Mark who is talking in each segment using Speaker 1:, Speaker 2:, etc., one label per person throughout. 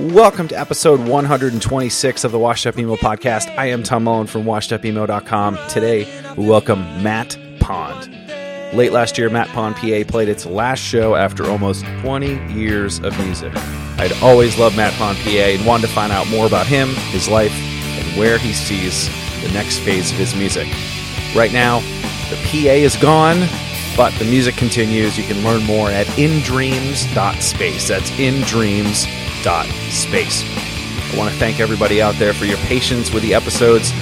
Speaker 1: Welcome to episode 126 of the Washed Up Emo podcast. I am Tom Mullen from washedupemo.com. Today, we welcome Matt Pond. Late last year, Matt Pond PA played its last show after almost 20 years of music. I'd always loved Matt Pond PA and wanted to find out more about him, his life, and where he sees the next phase of his music. Right now, the PA is gone, but the music continues. You can learn more at indreams.space. That's indreams.space. I want to thank everybody out there for your patience with the episodes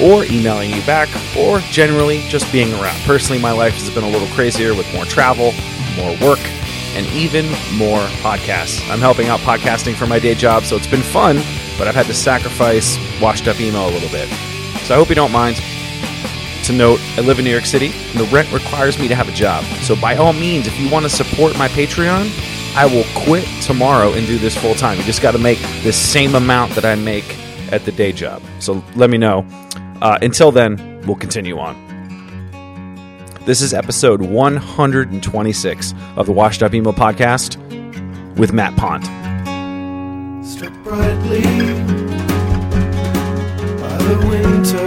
Speaker 1: or emailing you back or generally just being around. Personally, my life has been a little crazier with more travel, more work, and even more podcasts. I'm helping out podcasting for my day job, so it's been fun, but I've had to sacrifice washed up emo a little bit. So I hope you don't mind. To note, I live in New York City, and the rent requires me to have a job. So by all means, if you want to support my Patreon, I will quit tomorrow and do this full time. You just got to make the same amount that I make at the day job. So let me know. Uh, until then, we'll continue on. This is episode 126 of the Washed Up Emo podcast with Matt Pond.
Speaker 2: Struck brightly by the winter.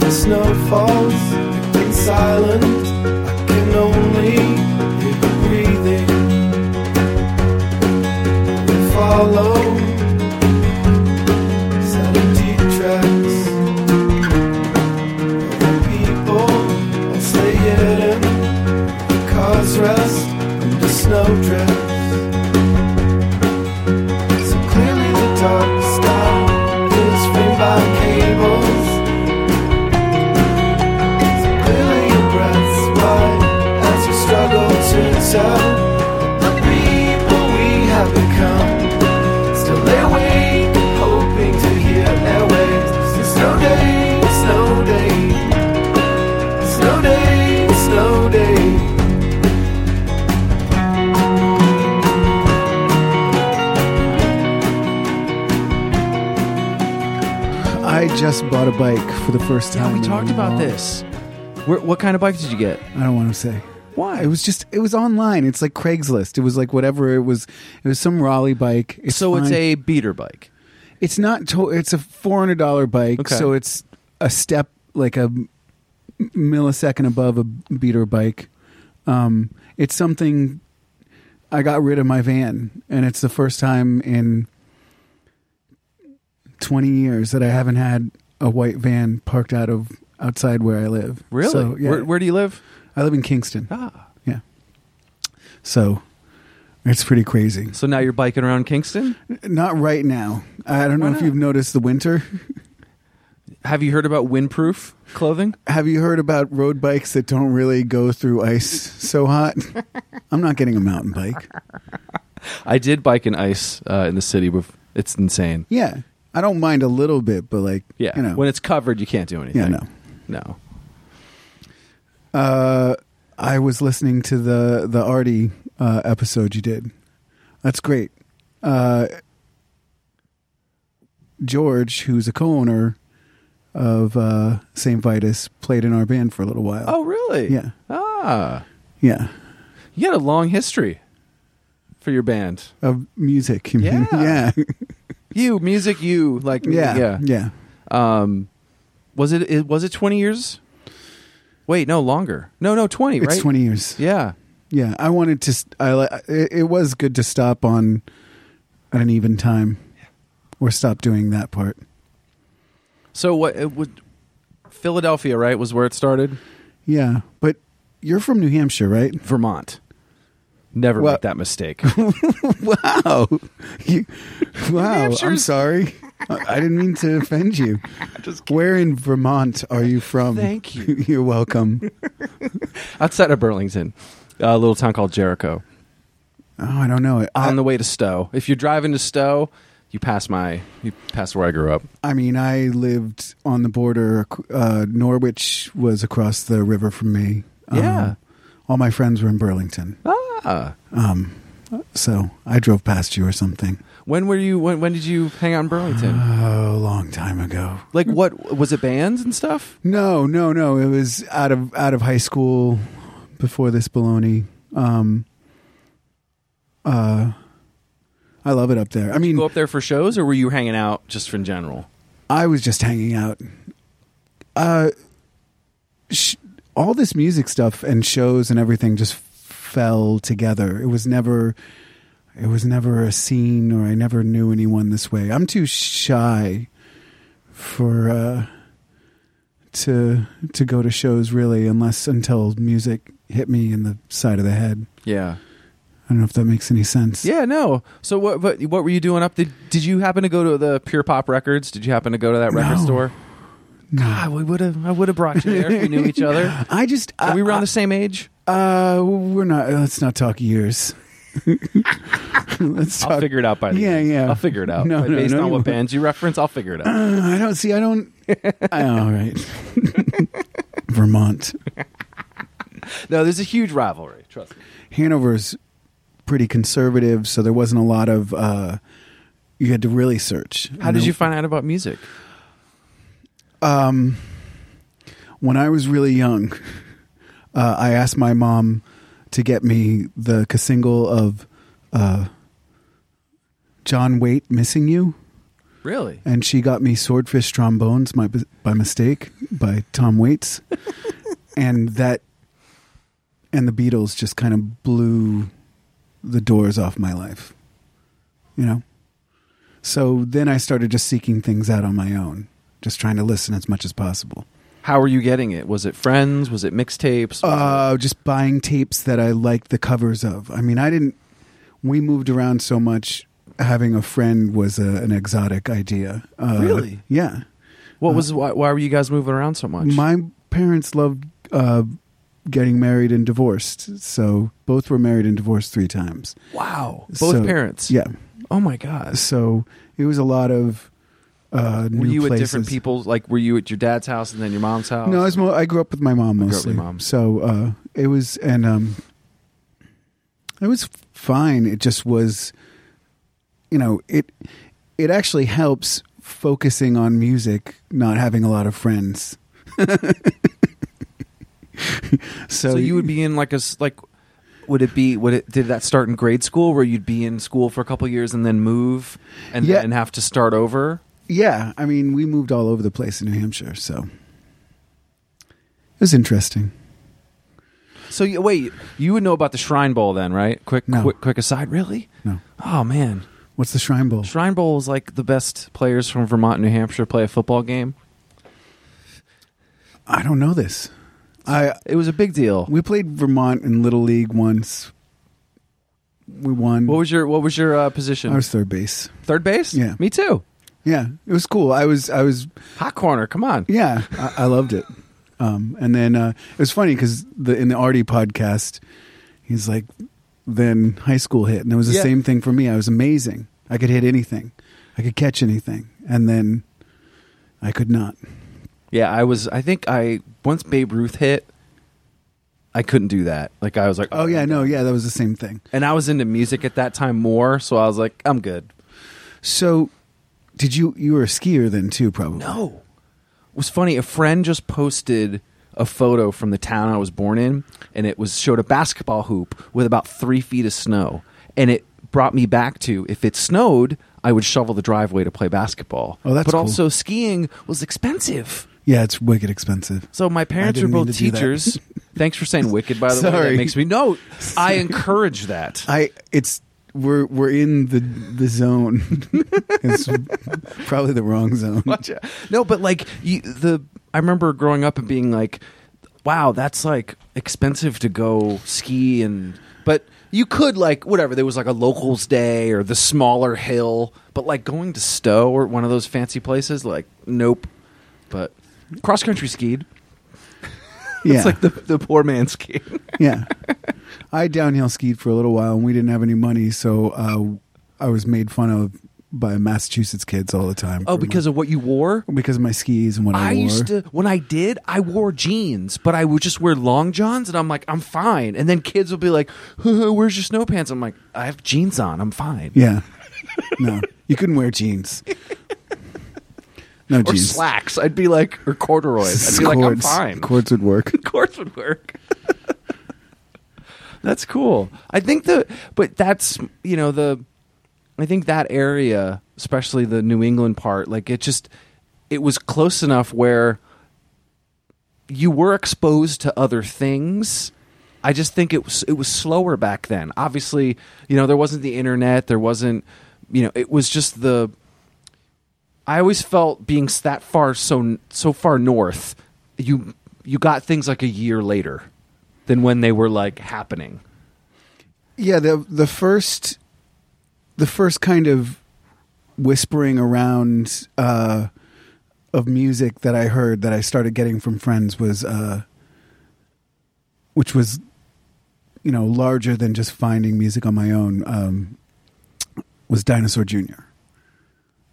Speaker 2: The snow falls in silent, I can only follow
Speaker 3: bought a bike for the first time.
Speaker 1: we talked about this. Where, what kind of bike did you get?
Speaker 3: I don't want to say.
Speaker 1: Why?
Speaker 3: It was just it was online. It's like Craigslist. It was like whatever it was. It was some Raleigh bike. It's
Speaker 1: so it's a beater bike.
Speaker 3: It's not. To, it's a four hundred dollar bike.
Speaker 1: Okay.
Speaker 3: So it's a step like a millisecond above a beater bike. Um, it's something. I got rid of my van, and it's the first time in twenty years that I haven't had a white van parked out of outside where I live.
Speaker 1: Really?
Speaker 3: So, yeah.
Speaker 1: where, where do you live?
Speaker 3: I live in Kingston.
Speaker 1: Ah.
Speaker 3: Yeah. So it's pretty crazy.
Speaker 1: So now you're biking around Kingston?
Speaker 3: Not right now. I don't know
Speaker 1: Why
Speaker 3: if
Speaker 1: not?
Speaker 3: you've noticed the winter.
Speaker 1: Have you heard about windproof clothing?
Speaker 3: Have you heard about road bikes that don't really go through ice so hot? I'm not getting a mountain bike.
Speaker 1: I did bike in ice uh, in the city. With, it's insane.
Speaker 3: Yeah. I don't mind a little bit, but like,
Speaker 1: Yeah.
Speaker 3: you know.
Speaker 1: When it's covered, you can't do anything.
Speaker 3: yeah, no.
Speaker 1: No.
Speaker 3: Uh, I was listening to the the Artie uh, episode you did. That's great. Uh, George, who's a co-owner of uh, St. Vitus, played in our band for a little while.
Speaker 1: Oh, really?
Speaker 3: Yeah.
Speaker 1: Ah,
Speaker 3: yeah,
Speaker 1: you had a long history for your band.
Speaker 3: of music. you?
Speaker 1: Yeah.
Speaker 3: yeah,
Speaker 1: You music, you like
Speaker 3: yeah,
Speaker 1: yeah.
Speaker 3: yeah.
Speaker 1: Um, was it, it was it twenty years? Wait, no, longer. No, no, twenty.
Speaker 3: It's
Speaker 1: right?
Speaker 3: twenty years.
Speaker 1: Yeah.
Speaker 3: Yeah, I wanted to. st- I it, it was good to stop on at an even time, or stop doing that part.
Speaker 1: So what? It would Philadelphia, right? Was where it started.
Speaker 3: Yeah, but you're from New Hampshire, right?
Speaker 1: Vermont. Never
Speaker 3: Well-
Speaker 1: make that mistake.
Speaker 3: wow, you, wow. I'm sorry. I I didn't mean to offend you. Where in Vermont are you from?
Speaker 1: Thank you.
Speaker 3: You're welcome.
Speaker 1: Outside of Burlington, a little town called Jericho.
Speaker 3: Oh, I don't know it. I,
Speaker 1: On the way to Stowe. If you're driving to Stowe, you pass my you pass where I grew up.
Speaker 3: I mean, I lived on the border. Uh, Norwich was across the river from me. Um,
Speaker 1: Yeah.
Speaker 3: All my friends were in Burlington.
Speaker 1: Ah.
Speaker 3: Um, so I drove past you or something.
Speaker 1: When were you when when did you hang out in Burlington?
Speaker 3: Oh, a long time ago.
Speaker 1: like what was it bands and stuff?
Speaker 3: No, no, no. It was out of out of high school before this baloney. Um, uh, I love it up there. I mean,
Speaker 1: Go up there for shows or were you hanging out just in general?
Speaker 3: I was just hanging out. Uh, sh- all this music stuff and shows and everything just fell together. It was never, it was never a scene, or I never knew anyone this way. I'm too shy for uh, to to go to shows really, unless until music hit me in the side of the head.
Speaker 1: Yeah.
Speaker 3: I don't know if that makes any sense.
Speaker 1: Yeah, no. So what what what were you doing up? Did did you happen to go to the Pure Pop Records? Did you happen to go to that record
Speaker 3: No.
Speaker 1: store? God, we would have. I would have brought you there if we knew each other.
Speaker 3: I just
Speaker 1: Are
Speaker 3: I,
Speaker 1: we around the same age?
Speaker 3: Uh, we're not. Let's not talk years. let's talk.
Speaker 1: I'll figure it out by the
Speaker 3: Yeah,
Speaker 1: end.
Speaker 3: yeah.
Speaker 1: I'll figure it out.
Speaker 3: No,
Speaker 1: But
Speaker 3: no,
Speaker 1: Based
Speaker 3: no,
Speaker 1: on
Speaker 3: you
Speaker 1: what
Speaker 3: won't.
Speaker 1: bands you reference, I'll figure it out.
Speaker 3: Uh, I don't see. I don't. I, all right. Vermont,
Speaker 1: no, there's a huge rivalry. Trust me.
Speaker 3: Hanover's pretty conservative, so there wasn't a lot of. uh You had to really search.
Speaker 1: How did you find out about music?
Speaker 3: Um, when I was really young, uh, I asked my mom to get me the single of uh, John Waite "Missing You."
Speaker 1: Really?
Speaker 3: and she got me Swordfish Trombones my, by mistake by Tom Waits, and that and the Beatles just kind of blew the doors off my life, you know. So then I started just seeking things out on my own, just trying to listen as much as possible.
Speaker 1: How were you getting it? Was it friends? Was it mixtapes?
Speaker 3: Uh, just buying tapes that I liked the covers of. I mean, I didn't. We moved around so much. Having a friend was a, an exotic idea. Uh,
Speaker 1: Really?
Speaker 3: Yeah.
Speaker 1: what was why, why were you guys moving around so much?
Speaker 3: My parents loved uh, getting married and divorced, so both were married and divorced three times.
Speaker 1: wow. Both
Speaker 3: So-
Speaker 1: parents.
Speaker 3: Yeah,
Speaker 1: Oh my god.
Speaker 3: so it was a lot of uh,
Speaker 1: Were you
Speaker 3: places.
Speaker 1: at different people's? Like, were you at your dad's house and then your mom's house?
Speaker 3: No, I, was mo- I grew up with my mom
Speaker 1: grew up with
Speaker 3: mostly.
Speaker 1: mom.
Speaker 3: So uh, it was, and um, it was fine. It just was, you know, it it actually helps focusing on music, not having a lot of friends. so,
Speaker 1: so you would be in like a like. Would it be? Would it? Did that start in grade school, where you'd be in school for a couple years and then move, and
Speaker 3: Yeah.
Speaker 1: then have to start over?
Speaker 3: Yeah, I mean, we moved all over the place in New Hampshire, so it was interesting.
Speaker 1: So you, wait, you would know about the Shrine Bowl then, right? Quick,
Speaker 3: No.
Speaker 1: quick, quick aside. Really?
Speaker 3: No,
Speaker 1: Oh man,
Speaker 3: what's the Shrine Bowl?
Speaker 1: Shrine Bowl is like the best players from Vermont and New Hampshire play a football game.
Speaker 3: I don't know this. I
Speaker 1: It was a big deal.
Speaker 3: we played Vermont in Little League once. We won.
Speaker 1: What was your What was your uh, position?
Speaker 3: I was third base.
Speaker 1: Third base.
Speaker 3: Yeah.
Speaker 1: me too.
Speaker 3: Yeah, it was cool. I was, I was,
Speaker 1: Hot corner. Come on.
Speaker 3: yeah, I, I loved it. Um, and then uh, it was funny because the in the Artie podcast, he's like, then high school hit, and it was the
Speaker 1: Yeah.
Speaker 3: same thing for me. I was amazing. I could hit anything. I could catch anything, and then I could not.
Speaker 1: Yeah, I was. I think I once Babe Ruth hit. I couldn't do that. Like I was like,
Speaker 3: Oh yeah, no, yeah, that was the same thing.
Speaker 1: And I was into music at that time more, so I was like, I'm good.
Speaker 3: So, did you you were a skier then too? Probably.
Speaker 1: No. It was funny. A friend just posted a photo from the town I was born in, and it was showed a basketball hoop with about three feet of snow, and it brought me back to if it snowed, I would shovel the driveway to play basketball.
Speaker 3: Oh, that's
Speaker 1: but
Speaker 3: cool.
Speaker 1: also skiing was expensive.
Speaker 3: Yeah, it's wicked expensive.
Speaker 1: So my parents were
Speaker 3: didn't mean
Speaker 1: both
Speaker 3: to do that.
Speaker 1: teachers. Thanks for saying wicked, by the way. That makes me no. I encourage that.
Speaker 3: I it's we're we're in the the zone. it's probably the wrong zone.
Speaker 1: No, but like you, the I remember growing up and being like, "Wow, that's like expensive to go ski." And but you could like whatever. There was like a locals day or the smaller hill, but like going to Stowe or one of those fancy places, like nope. But cross country skied.
Speaker 3: Yeah,
Speaker 1: It's like the the poor man's skiing.
Speaker 3: yeah. I downhill skied for a little while, and we didn't have any money, so uh, I was made fun of by Massachusetts kids all the time.
Speaker 1: Oh, because of what you wore.
Speaker 3: because of my skis and what I,
Speaker 1: I
Speaker 3: wore.
Speaker 1: used to when I did, I wore jeans, but I would just wear long johns, and I'm like, I'm fine. And then kids will be like, "Where's your snow pants?" I'm like, I have jeans on. I'm fine.
Speaker 3: Yeah. No, you couldn't wear jeans. No
Speaker 1: Or
Speaker 3: jeans.
Speaker 1: slacks. I'd be like, or corduroys. I'd be like, I'm
Speaker 3: Cords.
Speaker 1: fine.
Speaker 3: Cords would work.
Speaker 1: Cords would work. that's cool. I think the, but that's you know the, I think that area, especially the New England part, like it just, it was close enough where you were exposed to other things. I just think it was it was slower back then. Obviously, you know, there wasn't the internet, there wasn't you know, it was just the I always felt being that far so so far north, you you got things like a year later than when they were like happening.
Speaker 3: Yeah, the the first the first kind of whispering around uh, of music that I heard that I started getting from friends was uh, which was you know larger than just finding music on my own um, was Dinosaur Jr.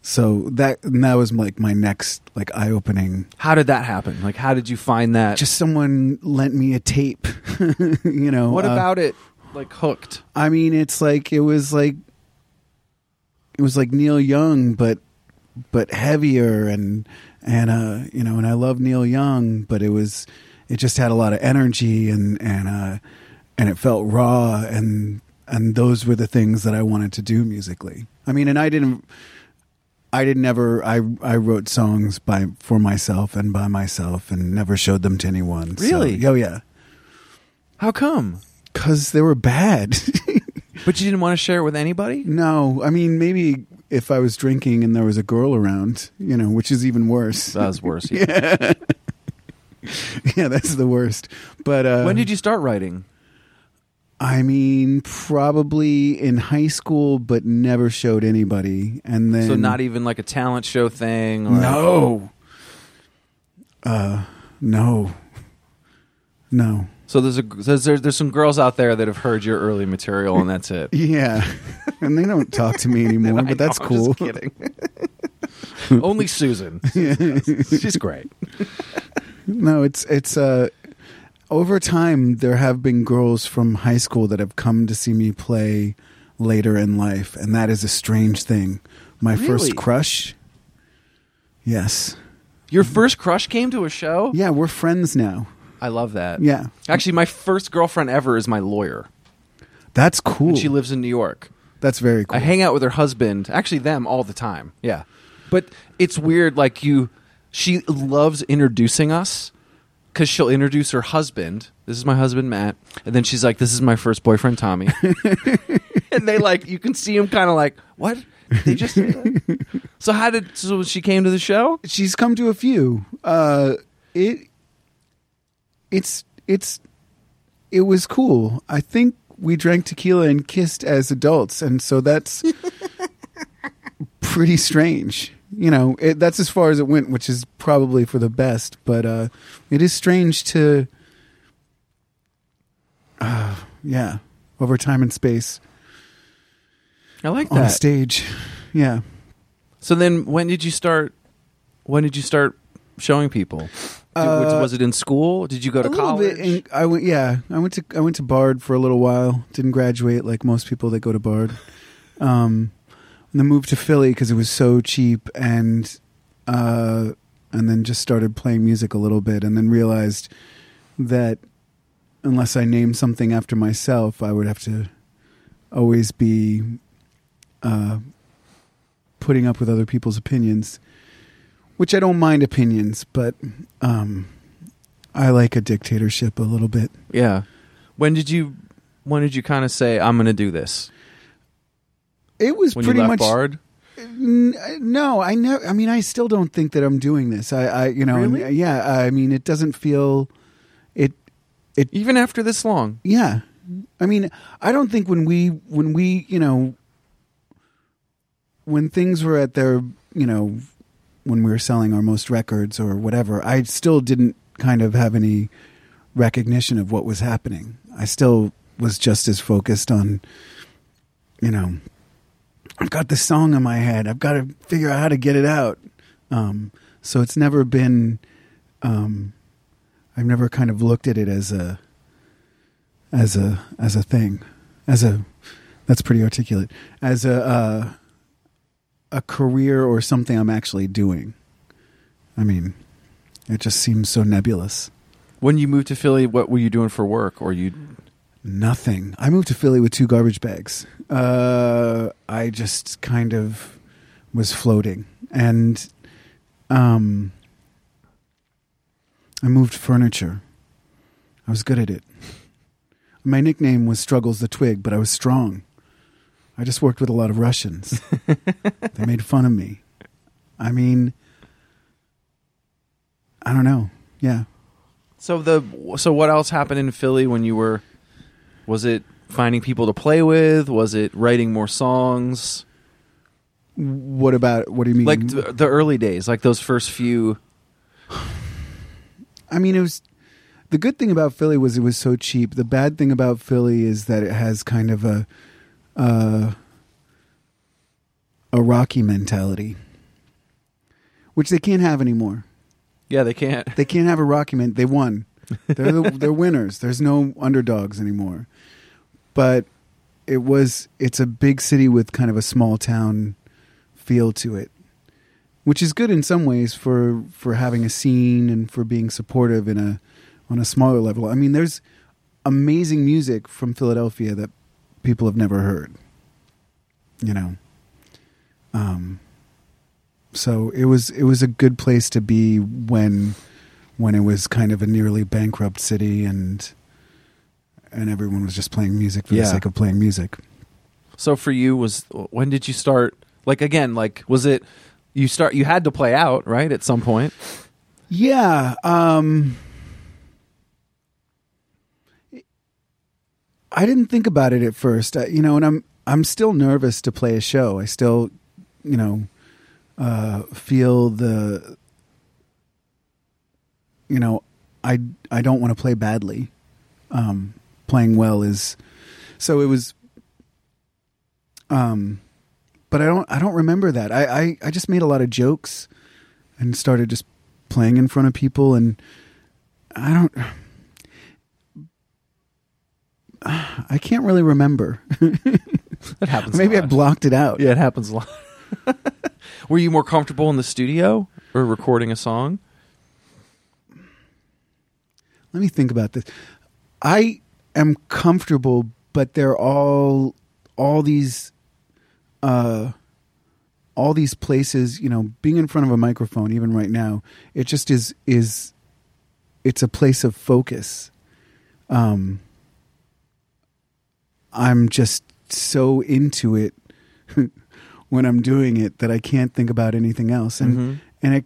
Speaker 3: So that and that was like my next like eye opening.
Speaker 1: How did that happen? Like how did you find that?
Speaker 3: Just someone lent me a tape, you know.
Speaker 1: what
Speaker 3: uh,
Speaker 1: about it like hooked?
Speaker 3: I mean, it's like it was like it was like Neil Young, but but heavier and and uh you know, and I love Neil Young, but it was it just had a lot of energy and and uh and it felt raw and and those were the things that I wanted to do musically. I mean, and I didn't I didn't ever I I wrote songs by for myself and by myself and never showed them to anyone. So-
Speaker 1: Really?
Speaker 3: oh yeah.
Speaker 1: How come?
Speaker 3: Cuz they were bad.
Speaker 1: But you didn't want to share it with anybody?
Speaker 3: No, I mean maybe if I was drinking and there was a girl around, you know, which is even worse.
Speaker 1: That was worse. yeah.
Speaker 3: yeah, that's the worst. But uh,
Speaker 1: When did you start writing?
Speaker 3: I mean, probably in high school, but never showed anybody. And then
Speaker 1: So not even like a talent show thing or
Speaker 3: no, uh, no, no.
Speaker 1: So there's a there's, there's some girls out there that have heard your early material and that's it.
Speaker 3: Yeah, and they don't talk to me anymore, but that's
Speaker 1: know, I'm
Speaker 3: cool.
Speaker 1: just kidding. Only Susan. She's great.
Speaker 3: No, it's it's uh over time there have been girls from high school that have come to see me play later in life and that is a strange thing. My
Speaker 1: Really?
Speaker 3: first crush Yes.
Speaker 1: Your first crush came to a show?
Speaker 3: Yeah, we're friends now.
Speaker 1: I love that.
Speaker 3: Yeah.
Speaker 1: Actually, my first girlfriend ever is my lawyer.
Speaker 3: That's cool.
Speaker 1: And she lives in New York.
Speaker 3: That's very cool.
Speaker 1: I hang out with her husband, actually them all the time. Yeah. But it's weird like you she loves introducing us cuz she'll introduce her husband. This is my husband Matt, and then she's like this is my first boyfriend Tommy. and they like you can see him kind of like, "What? They just? So how did so she came to the show?
Speaker 3: She's come to a few. Uh it it's it's it was cool. I think we drank tequila and kissed as adults and so that's pretty strange. You know, it, that's as far as it went, which is probably for the best, but uh it is strange to uh yeah, over time and space
Speaker 1: I like
Speaker 3: on
Speaker 1: that.
Speaker 3: stage. Yeah.
Speaker 1: So then when did you start when did you start showing people? Did- was- it in school? Did you go to
Speaker 3: Uh,
Speaker 1: college?
Speaker 3: And I went. Yeah, I went to I went to Bard for a little while. Didn't graduate like most people that go to Bard. Um, and then moved to Philly because it was so cheap, and uh, and then just started playing music a little bit, and then realized that unless I named something after myself, I would have to always be uh, putting up with other people's opinions, which I don't mind opinions, but um, I like a dictatorship a little bit.
Speaker 1: yeah. When did you? When did you kind of say I'm going to do this?
Speaker 3: It was
Speaker 1: When
Speaker 3: pretty much
Speaker 1: Bard?
Speaker 3: N- no. I never. I mean, I still don't think that I'm doing this. I, I you know, and-
Speaker 1: Really?
Speaker 3: yeah. I mean, it doesn't feel. It, it,
Speaker 1: Even after this long?
Speaker 3: yeah. I mean, I don't think when we when we you know when things were at their you know when we were selling our most records or whatever, I still didn't kind of have any recognition of what was happening. I still was just as focused on you know I've got this song in my head. I've got to figure out how to get it out. Um, so it's never been. Um, I've never kind of looked at it as a as a as a thing, as a that's pretty articulate as a uh, a career or something I'm actually doing. I mean, it just seems so nebulous.
Speaker 1: When you moved to Philly, what were you doing for work? Or you?
Speaker 3: Nothing. I moved to Philly with two garbage bags. Uh, I just kind of was floating, and um, I moved furniture. I was good at it. My nickname was Struggles the Twig, but I was strong. I just worked with a lot of Russians. they made fun of me. I mean, I don't know. Yeah.
Speaker 1: So the so what else happened in Philly when you were? Was it finding people to play with? Was it writing more songs?
Speaker 3: What about what do you mean?
Speaker 1: Like the, the early days, like those first few.
Speaker 3: I mean, it was the good thing about Philly was it was so cheap. The bad thing about Philly is that it has kind of a uh, a Rocky mentality, which they can't have anymore.
Speaker 1: Yeah, they can't.
Speaker 3: They can't have a Rocky man. They won. They're the, they're winners. There's no underdogs anymore. But it was it's a big city with kind of a small town feel to it, which is good in some ways for for having a scene and for being supportive in a on a smaller level. I mean, there's amazing music from Philadelphia that people have never heard. You know. Um so it was it was a good place to be when when it was kind of a nearly bankrupt city and and everyone was just playing music for
Speaker 1: Yeah.
Speaker 3: the sake of playing music.
Speaker 1: So for you was when did you start? Like again, like was it you start? You had to play out right at some point.
Speaker 3: Yeah, um I didn't think about it at first. I, you know, and I'm I'm still nervous to play a show. I still, you know, uh feel the you know, I I don't want to play badly. Um playing well is so it was um but I don't I don't remember that. I, I, I just made a lot of jokes and started just playing in front of people and I don't I can't really remember.
Speaker 1: That happens.
Speaker 3: Maybe I blocked it out.
Speaker 1: Yeah, it happens a lot. Were you more comfortable in the studio or recording a song?
Speaker 3: Let me think about this. I am comfortable, but they're all all these uh all these places, you know, being in front of a microphone even right now, it just is is it's a place of focus. Um I'm just so into it when I'm doing it that I can't think about anything else and
Speaker 1: Mhm.
Speaker 3: and it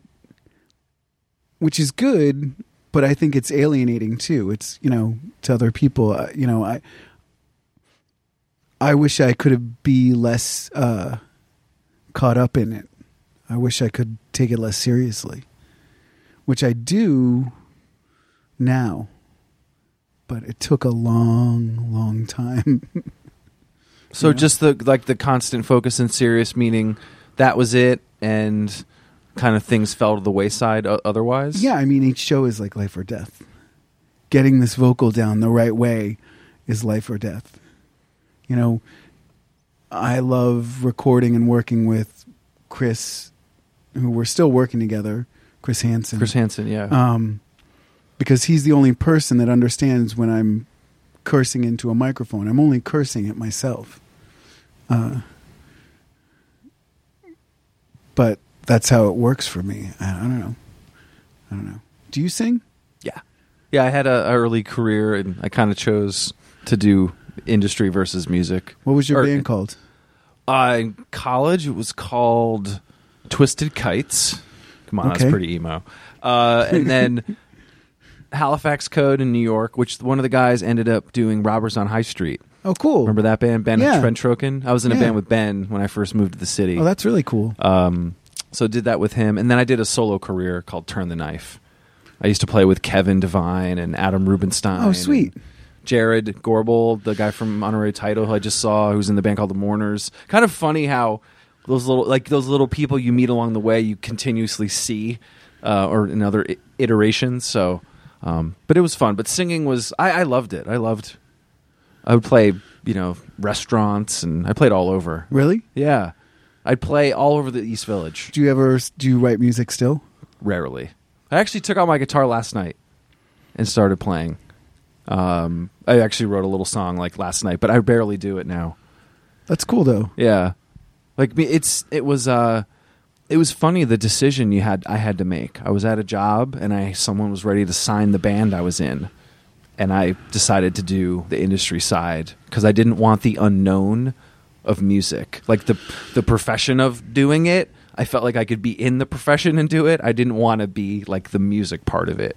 Speaker 3: which is good but I think it's alienating too. It's you know to other people. Uh, you know, I I wish I could be less uh, caught up in it. I wish I could take it less seriously, which I do now. But it took a long, long time.
Speaker 1: So
Speaker 3: Yeah.
Speaker 1: just the like the constant focus and serious meaning that was it and kind of things fell to the wayside o- otherwise.
Speaker 3: Yeah, I mean, each show is like life or death. Getting this vocal down the right way is life or death. You know, I love recording and working with Chris, who we're still working together, Chris Hansen.
Speaker 1: Chris Hansen. Yeah.
Speaker 3: um, because he's the only person that understands when I'm cursing into a microphone. I'm only cursing at myself. Uh, but that's how it works for me. I, I don't know. I don't know. Do you sing?
Speaker 1: Yeah. Yeah, I had a, a early career and I kind of chose to do industry versus music.
Speaker 3: What was your
Speaker 1: Or-
Speaker 3: band called?
Speaker 1: Uh, in college, it was called Twisted Kites. Come on,
Speaker 3: Okay.
Speaker 1: that's pretty emo. Uh, and then Halifax Code in New York, which one of the guys ended up doing Robbers on High Street.
Speaker 3: Oh, cool.
Speaker 1: Remember that band, Ben
Speaker 3: Yeah.
Speaker 1: Ben Trokan? I was in a
Speaker 3: Yeah.
Speaker 1: band with Ben when I first moved to the city.
Speaker 3: Oh, that's really cool.
Speaker 1: Um, so did that with him, and then I did a solo career called Turn the Knife. I used to play with Kevin Devine and Adam Rubenstein.
Speaker 3: Oh, sweet.
Speaker 1: Jarrod Gorbel, the guy from Honorary Title, who I just saw, who's in the band called the Mourners. Kind of funny how those little, like those little people you meet along the way, you continuously see, uh, or in other i- iterations. So, um, but it was fun. But singing was, I, I loved it. I loved. I would play, you know, restaurants, and I played all over.
Speaker 3: Really?
Speaker 1: Yeah. I'd play all over the East Village.
Speaker 3: Do you ever do you write music still?
Speaker 1: Rarely. I actually took out my guitar last night and started playing. Um, I actually wrote a little song like last night, but I barely do it now.
Speaker 3: That's cool though.
Speaker 1: Yeah. Like me it's it was uh it was funny the decision you had I had to make. I was at a job and I someone was ready to sign the band I was in. And I decided to do the industry side because I didn't want the unknown of music. Like the the profession of doing it. I felt like I could be in the profession and do it. I didn't want to be like the music part of it.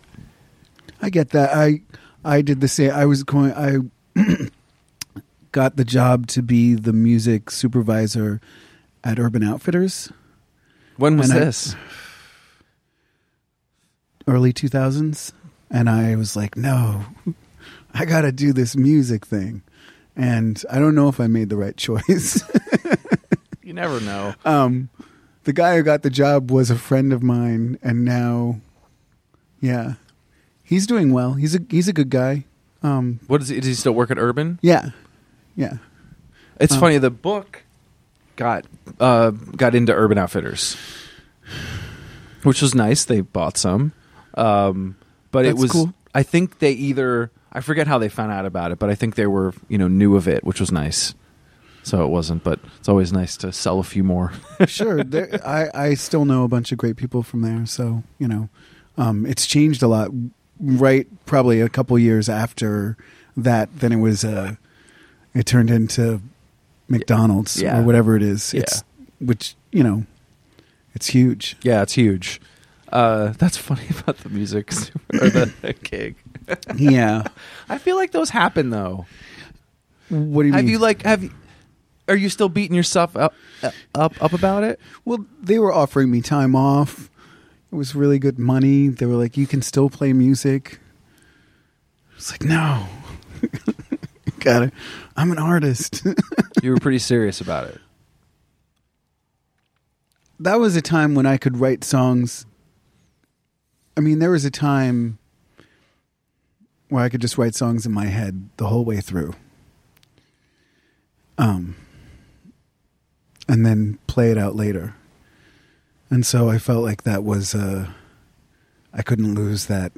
Speaker 3: I get that. I I did the same. I was going. I got the job to be the music supervisor at Urban Outfitters,
Speaker 1: When was
Speaker 3: And I-
Speaker 1: this?
Speaker 3: early two thousands, and I was like, no, I got to do this music thing, and I don't know if I made the right choice.
Speaker 1: You never know.
Speaker 3: um, the guy who got the job was a friend of mine, and now, yeah, he's doing well. He's a he's a good guy. Um,
Speaker 1: What is he? Does he still work at Urban?
Speaker 3: yeah, yeah.
Speaker 1: It's
Speaker 3: Um,
Speaker 1: funny. The book got uh, got into Urban Outfitters, which was nice. They bought some, um, but it was.
Speaker 3: cool.
Speaker 1: I think they either I forget how they found out about it, but I think they were you know knew of it, which was nice. So it wasn't, but it's always nice to sell a few more.
Speaker 3: sure. There, I I still know a bunch of great people from there. So you know, um, it's changed a lot. Right, probably a couple years after that, then it was uh, it turned into McDonald's
Speaker 1: Yeah.
Speaker 3: or whatever it is.
Speaker 1: Yeah.
Speaker 3: It's which you know, it's huge.
Speaker 1: yeah, it's huge. Uh, that's funny about the music or the gig.
Speaker 3: Yeah.
Speaker 1: I feel like those happen though.
Speaker 3: What do you
Speaker 1: have
Speaker 3: mean?
Speaker 1: you like have you? Are you still beating yourself up up up about it?
Speaker 3: Well, they were offering me time off. It was really good money. They were like, "You can still play music." It's like, no, got it. I'm an artist.
Speaker 1: You were pretty serious about it.
Speaker 3: that was a time when I could write songs. I mean, there was a time where I could just write songs in my head the whole way through. Um and then play it out later. And so I felt like that was uh I couldn't lose that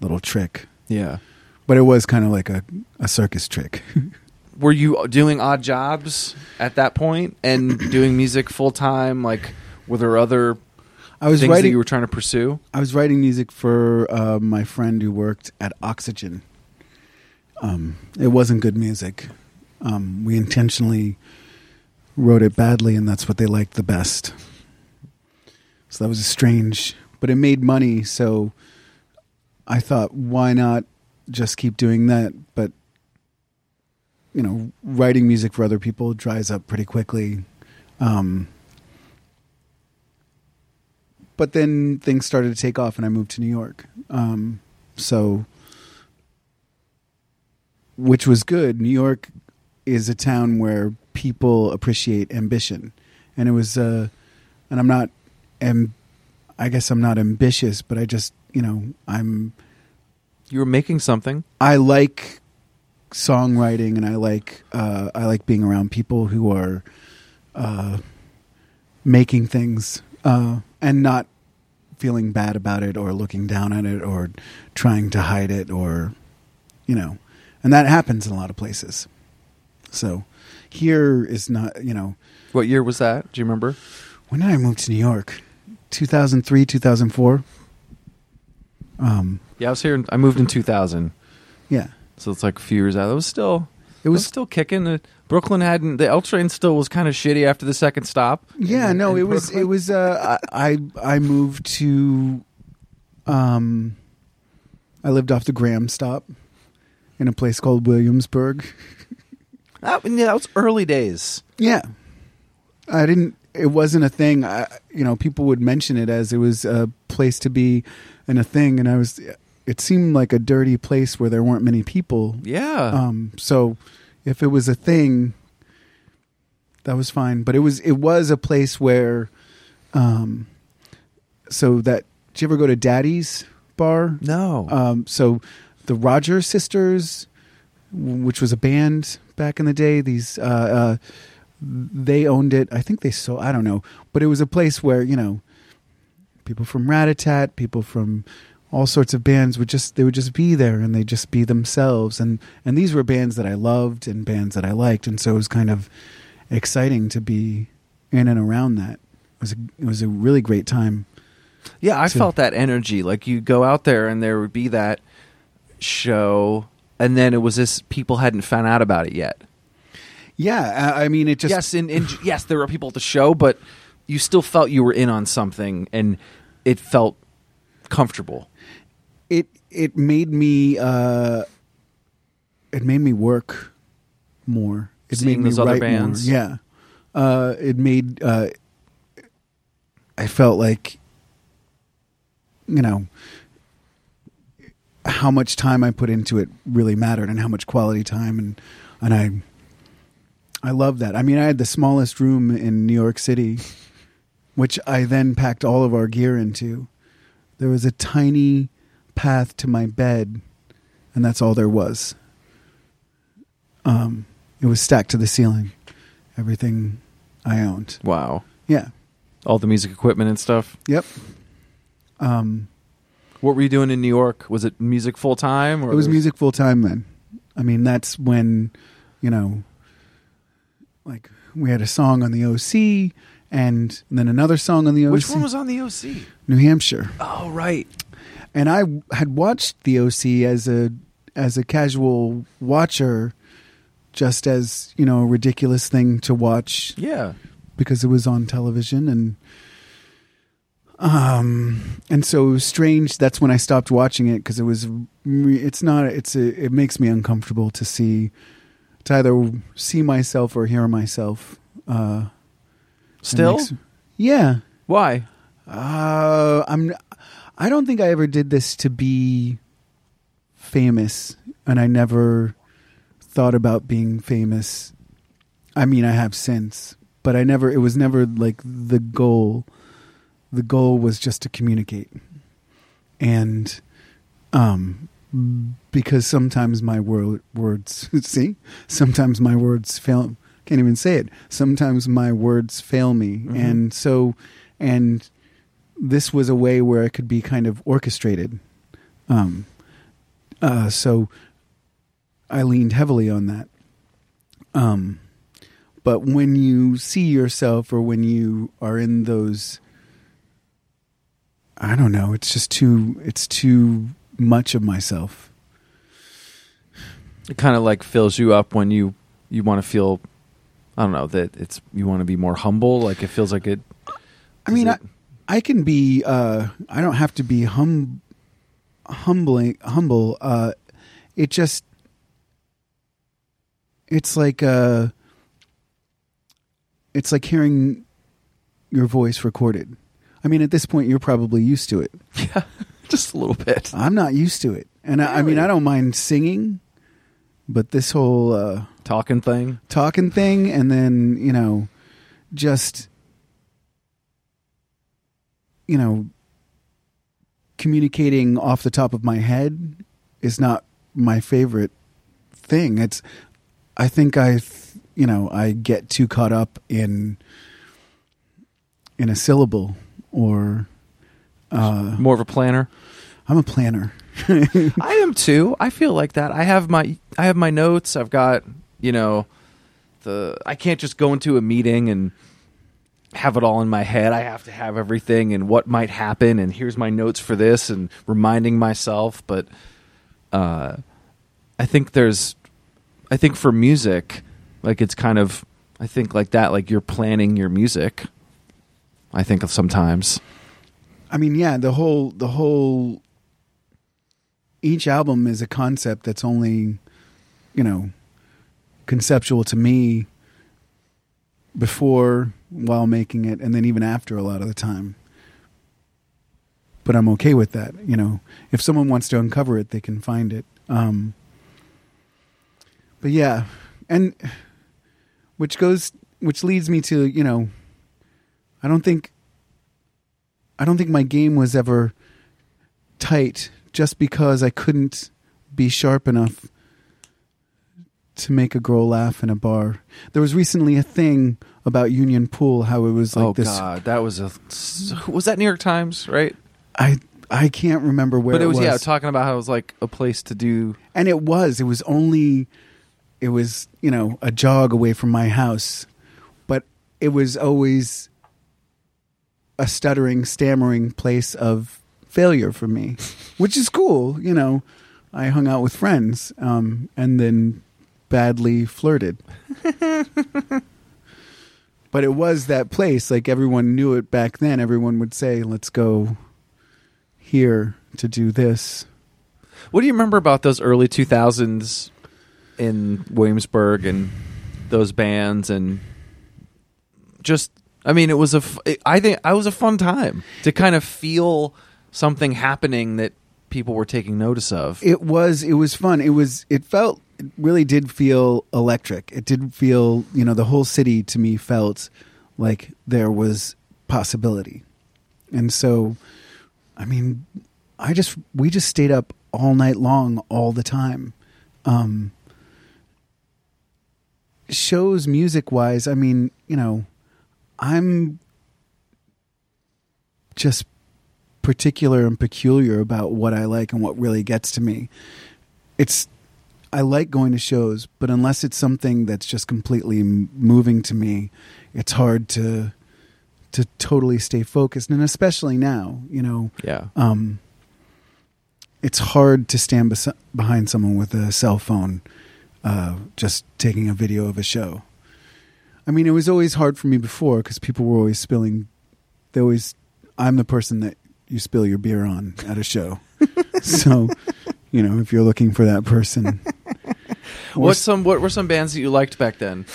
Speaker 3: little trick.
Speaker 1: Yeah.
Speaker 3: But it was kind of like a, a circus trick.
Speaker 1: Were you doing odd jobs at that point and doing music full time? Like, were there other
Speaker 3: I was
Speaker 1: things that
Speaker 3: writing
Speaker 1: you were trying to pursue?
Speaker 3: I was writing music for uh, my friend who worked at Oxygen. Um, it wasn't good music. Um, we intentionally wrote it badly, and that's what they liked the best. So that was strange, but it made money. So I thought, why not just keep doing that? But you know, writing music for other people dries up pretty quickly. Um, but then things started to take off and I moved to New York. Um, so, which was good. New York is a town where people appreciate ambition. And it was, uh, and I'm not, am, I guess I'm not ambitious, but I just you know I'm
Speaker 1: You were making something.
Speaker 3: I like songwriting and I like uh, I like being around people who are uh, making things uh, and not feeling bad about it or looking down at it or trying to hide it or you know and that happens in a lot of places so here is not you know
Speaker 1: What year was that? Do you remember?
Speaker 3: when did I move to New York 2003 2004 um
Speaker 1: Yeah, I was here. In, I moved in 2000,
Speaker 3: yeah
Speaker 1: so it's like a few years out. It was still.
Speaker 3: It
Speaker 1: It was still kicking. The Brooklyn hadn't. The L train still was kind of shitty after the second stop.
Speaker 3: Yeah,
Speaker 1: in-
Speaker 3: no,
Speaker 1: in
Speaker 3: it was it was uh I I I moved to um I lived off the Graham stop in a place called Williamsburg.
Speaker 1: That, yeah, that was early days.
Speaker 3: Yeah. I didn't it wasn't a thing. I you know, people would mention it as it was a place to be and a thing and I was it seemed like a dirty place where there weren't many people.
Speaker 1: Yeah.
Speaker 3: Um, so if it was a thing, that was fine. But it was it was a place where, um, so that did you ever go to Daddy's bar?
Speaker 1: no.
Speaker 3: Um, so the Rogers Sisters, which was a band back in the day, these uh, uh, they owned it. I think they sold. I don't know, but it was a place where you know people from Ratatat, people from all sorts of bands would just they would just be there and they just be themselves and and these were bands that I loved and bands that I liked and so it was kind of exciting to be in and around that. It was a, it was a really great time.
Speaker 1: Yeah, I
Speaker 3: to-
Speaker 1: felt that energy. Like you go out there and there would be that show, and then it was this people hadn't found out about it yet.
Speaker 3: Yeah, I, I mean it just
Speaker 1: yes, in, in yes, there were people at the show, but you still felt you were in on something, and it felt comfortable.
Speaker 3: It made me uh it made me work more. It
Speaker 1: Seeing
Speaker 3: made me
Speaker 1: those other
Speaker 3: write
Speaker 1: bands?
Speaker 3: more yeah. Uh it made uh i felt like you know how much time i put into it really mattered and how much quality time. And and i i love that. I mean i had the smallest room in new york city which i then packed all of our gear into. There was a tiny path to my bed and that's all there was um it was stacked to the ceiling everything i owned
Speaker 1: Wow,
Speaker 3: yeah
Speaker 1: all the music equipment and stuff.
Speaker 3: yep um
Speaker 1: What were you doing in New York? Was it music full time?
Speaker 3: It was music full time then i mean that's when you know like we had a song on the oc and then another song on the oc
Speaker 1: Which one was on the OC?
Speaker 3: new hampshire
Speaker 1: Oh, right.
Speaker 3: And I had watched the OC as a as a casual watcher, just as you know a ridiculous thing to watch
Speaker 1: Yeah.
Speaker 3: because it was on television and um and so strange. That's when I stopped watching it because it was it's not it's a, it makes me uncomfortable to see to either see myself or hear myself. Uh,
Speaker 1: Still?
Speaker 3: makes- yeah.
Speaker 1: Why?
Speaker 3: Uh, I'm. I don't think I ever did this to be famous, and I never thought about being famous. I mean, I have since, but I never. It was never like the goal. The goal was just to communicate, and um, because sometimes my wor- words see, sometimes my words fail. Can't even say it. Sometimes my words fail me, and so, and this was a way where it could be kind of orchestrated. Um, uh, so I leaned heavily on that. Um, but when you see yourself or when you are in those, I don't know, it's just too, it's too much of myself.
Speaker 1: It kind of like fills you up when you you want to feel. I don't know that it's you want to be more humble. Like it feels like it.
Speaker 3: I mean,
Speaker 1: Is
Speaker 3: I, I can be. Uh, I don't have to be hum, humbling, humble. Uh, it just, it's like, uh, it's like hearing your voice recorded. I mean, at this point, you're probably used to it.
Speaker 1: Yeah, just a little bit.
Speaker 3: I'm not used to it, and I, I mean, I don't mind singing, but this whole uh,
Speaker 1: Talking thing.
Speaker 3: talking thing and then you know just you know communicating off the top of my head is not my favorite thing. It's I think I you know, I get too caught up in in a syllable or uh
Speaker 1: More of a planner.
Speaker 3: I'm a planner.
Speaker 1: I am too. I feel like that. I have my I have my notes. I've got you know the I can't just go into a meeting and have it all in my head. I have to have everything and what might happen and here's my notes for this and reminding myself. But uh, I think there's I think for music, like it's kind of I think like that. Like you're planning your music. I think of sometimes.
Speaker 3: I mean, yeah, the whole the whole each album is a concept that's only, you know, conceptual to me before while making it and then even after a lot of the time. But I'm okay with that, you know. If someone wants to uncover it, they can find it. Um but yeah, and which goes which leads me to, you know, I don't think I don't think my game was ever tight just because I couldn't be sharp enough to make a girl laugh in a bar. There was recently a thing about Union Pool, how it was like this.
Speaker 1: oh
Speaker 3: this.
Speaker 1: God, that was a was that New York Times, right?
Speaker 3: I I can't remember where
Speaker 1: but it was,
Speaker 3: was.
Speaker 1: yeah talking about how it was like a place to do
Speaker 3: and it was. It was only. It was you know a jog away from my house, but it was always a stuttering, stammering place of failure for me, which is cool. You know, I hung out with friends, um, and then badly flirted. but it was that place. Like everyone knew it back then. Everyone would say, "Let's go here to do this."
Speaker 1: What do you remember about those early 2000s in Williamsburg and those bands and just I mean it was a f- I think I was a fun time to kind of feel something happening that people were taking notice of.
Speaker 3: It was it was fun. It was it felt really did feel electric. It did feel, you know, the whole city to me felt like there was possibility. And so I mean, I just we just stayed up all night long all the time. Um shows music wise, I mean, you know, I'm just particular and peculiar about what I like and what really gets to me. It's I like going to shows, but unless it's something that's just completely moving to me, it's hard to to totally stay focused and especially now, you know,
Speaker 1: yeah.
Speaker 3: um it's hard to stand bes- behind someone with a cell phone uh just taking a video of a show. I mean, it was always hard for me before because people were always spilling. They always, I'm the person that you spill your beer on at a show. so, you know, if you're looking for that person,
Speaker 1: What's some what were some bands that you liked back then?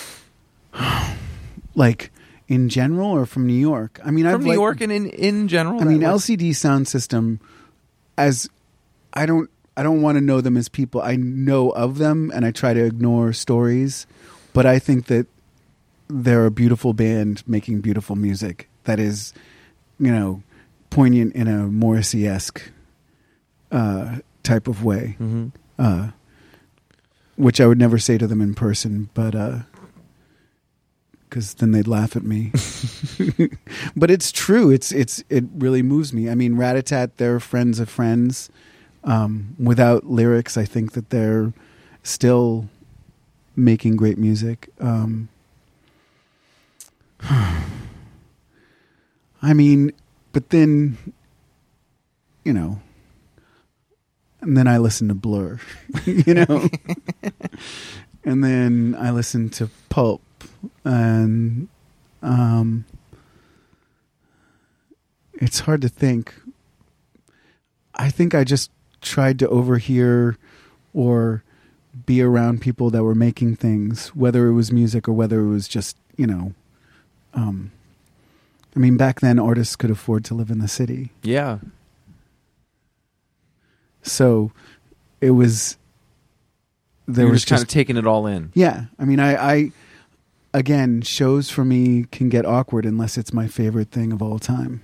Speaker 3: like in general or from New York. I mean,
Speaker 1: From
Speaker 3: I've
Speaker 1: New
Speaker 3: liked-
Speaker 1: York and in in general?
Speaker 3: I mean,
Speaker 1: was-
Speaker 3: LCD Soundsystem. As I don't, I don't want to know them as people. I know of them, and I try to ignore stories. But I think that they're a beautiful band making beautiful music that is, you know, poignant in a Morrissey esque uh, type of way.
Speaker 1: Mhm.
Speaker 3: Uh, which I would never say to them in person, but because then they'd laugh at me. but it's true. It's it's it really moves me. I mean, Ratatat, they're friends of friends. Um, without lyrics, I think that they're still making great music. Um, I mean, but then, you know, and then I listen to Blur, you know, and then I listen to Pulp, and um, it's hard to think. I think I just tried to overhear or be around people that were making things, whether it was music or whether it was just, you know, um, I mean, back then artists could afford to live in the city.
Speaker 1: Yeah.
Speaker 3: So it was, there
Speaker 1: you were
Speaker 3: was
Speaker 1: just kind
Speaker 3: just,
Speaker 1: of taking it all in.
Speaker 3: yeah. I mean, I, I, again, shows for me can get awkward unless it's my favorite thing of all time.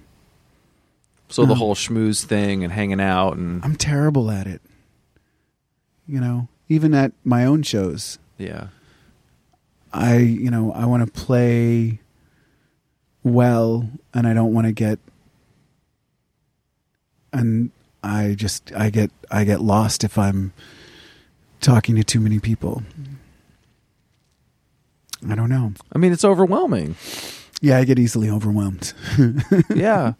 Speaker 1: So the
Speaker 3: Um,
Speaker 1: whole schmooze thing and hanging out and
Speaker 3: I'm terrible at it. You know, even at my own shows,
Speaker 1: yeah.
Speaker 3: I, you know, I want to play well and I don't want to get and I just I get I get lost if I'm talking to too many people. I don't know.
Speaker 1: I mean, it's overwhelming.
Speaker 3: Yeah, I get easily overwhelmed.
Speaker 1: yeah.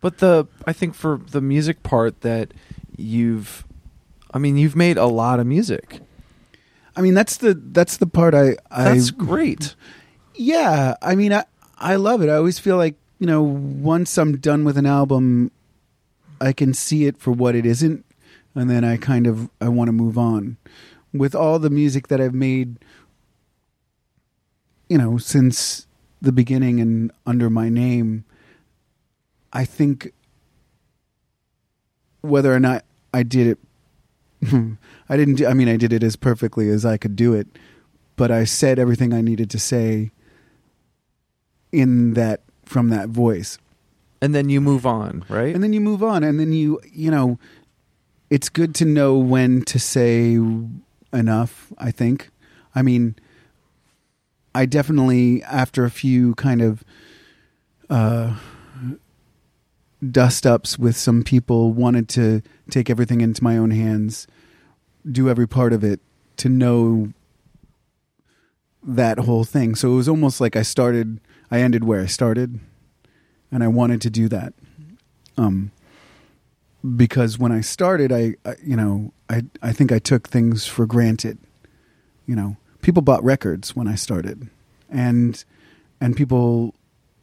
Speaker 1: But the I think for the music part that you've I mean, you've made a lot of music.
Speaker 3: I mean, that's the that's the part I I
Speaker 1: That's great.
Speaker 3: Yeah, I mean, I I love it. I always feel like you know, once I'm done with an album, I can see it for what it isn't, and then I kind of I want to move on. With all the music that I've made, you know, since the beginning and under my name, I think whether or not I did it, I didn't. Do, I mean, I did it as perfectly as I could do it, but I said everything I needed to say in that from that voice
Speaker 1: And then you move on, right?
Speaker 3: and then you move on and then you you know it's good to know when to say enough i think. I mean i definitely after a few kind of uh dust ups with some people wanted to take everything into my own hands do every part of it to know that whole thing. So it was almost like i started i ended where i started and i wanted to do that. Um because when i started I, I you know i i think i took things for granted. You know people bought records when i started. And and people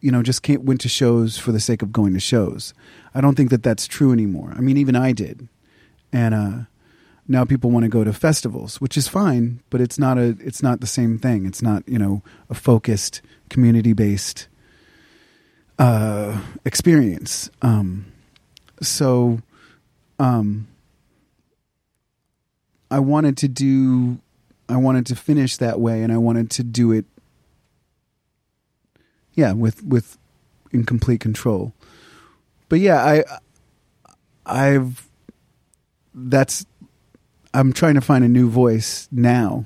Speaker 3: you know just can't went to shows for the sake of going to shows. I don't think that that's true anymore. I mean even i did. And uh now people want to go to festivals which is fine but it's not a it's not the same thing. It's not you know a focused community based uh experience. Um so um I wanted to do I wanted to finish that way and I wanted to do it yeah with with in complete control. But yeah I I've that's I'm trying to find a new voice now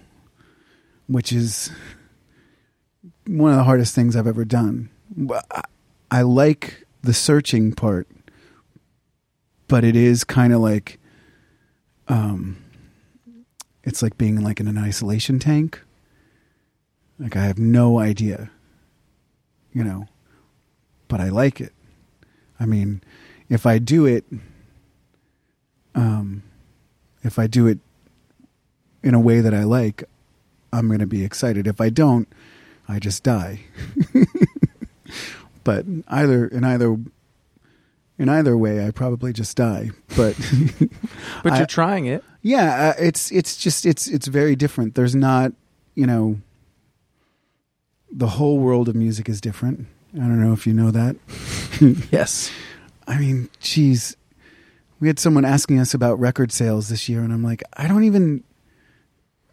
Speaker 3: which is one of the hardest things I've ever done. I, I like the searching part but it is kind of like um it's like being like in an isolation tank. Like i have no idea you know but i like it. I mean if i do it um if i do it in a way that i like i'm going to be excited. If i don't i just die but either in either in either way i probably just die. But
Speaker 1: but you're trying it.
Speaker 3: yeah uh, it's it's just it's it's very different. There's not you know the whole world of music is different. I don't know if you know that.
Speaker 1: Yes.
Speaker 3: i mean geez we had someone asking us about record sales this year and i'm like i don't even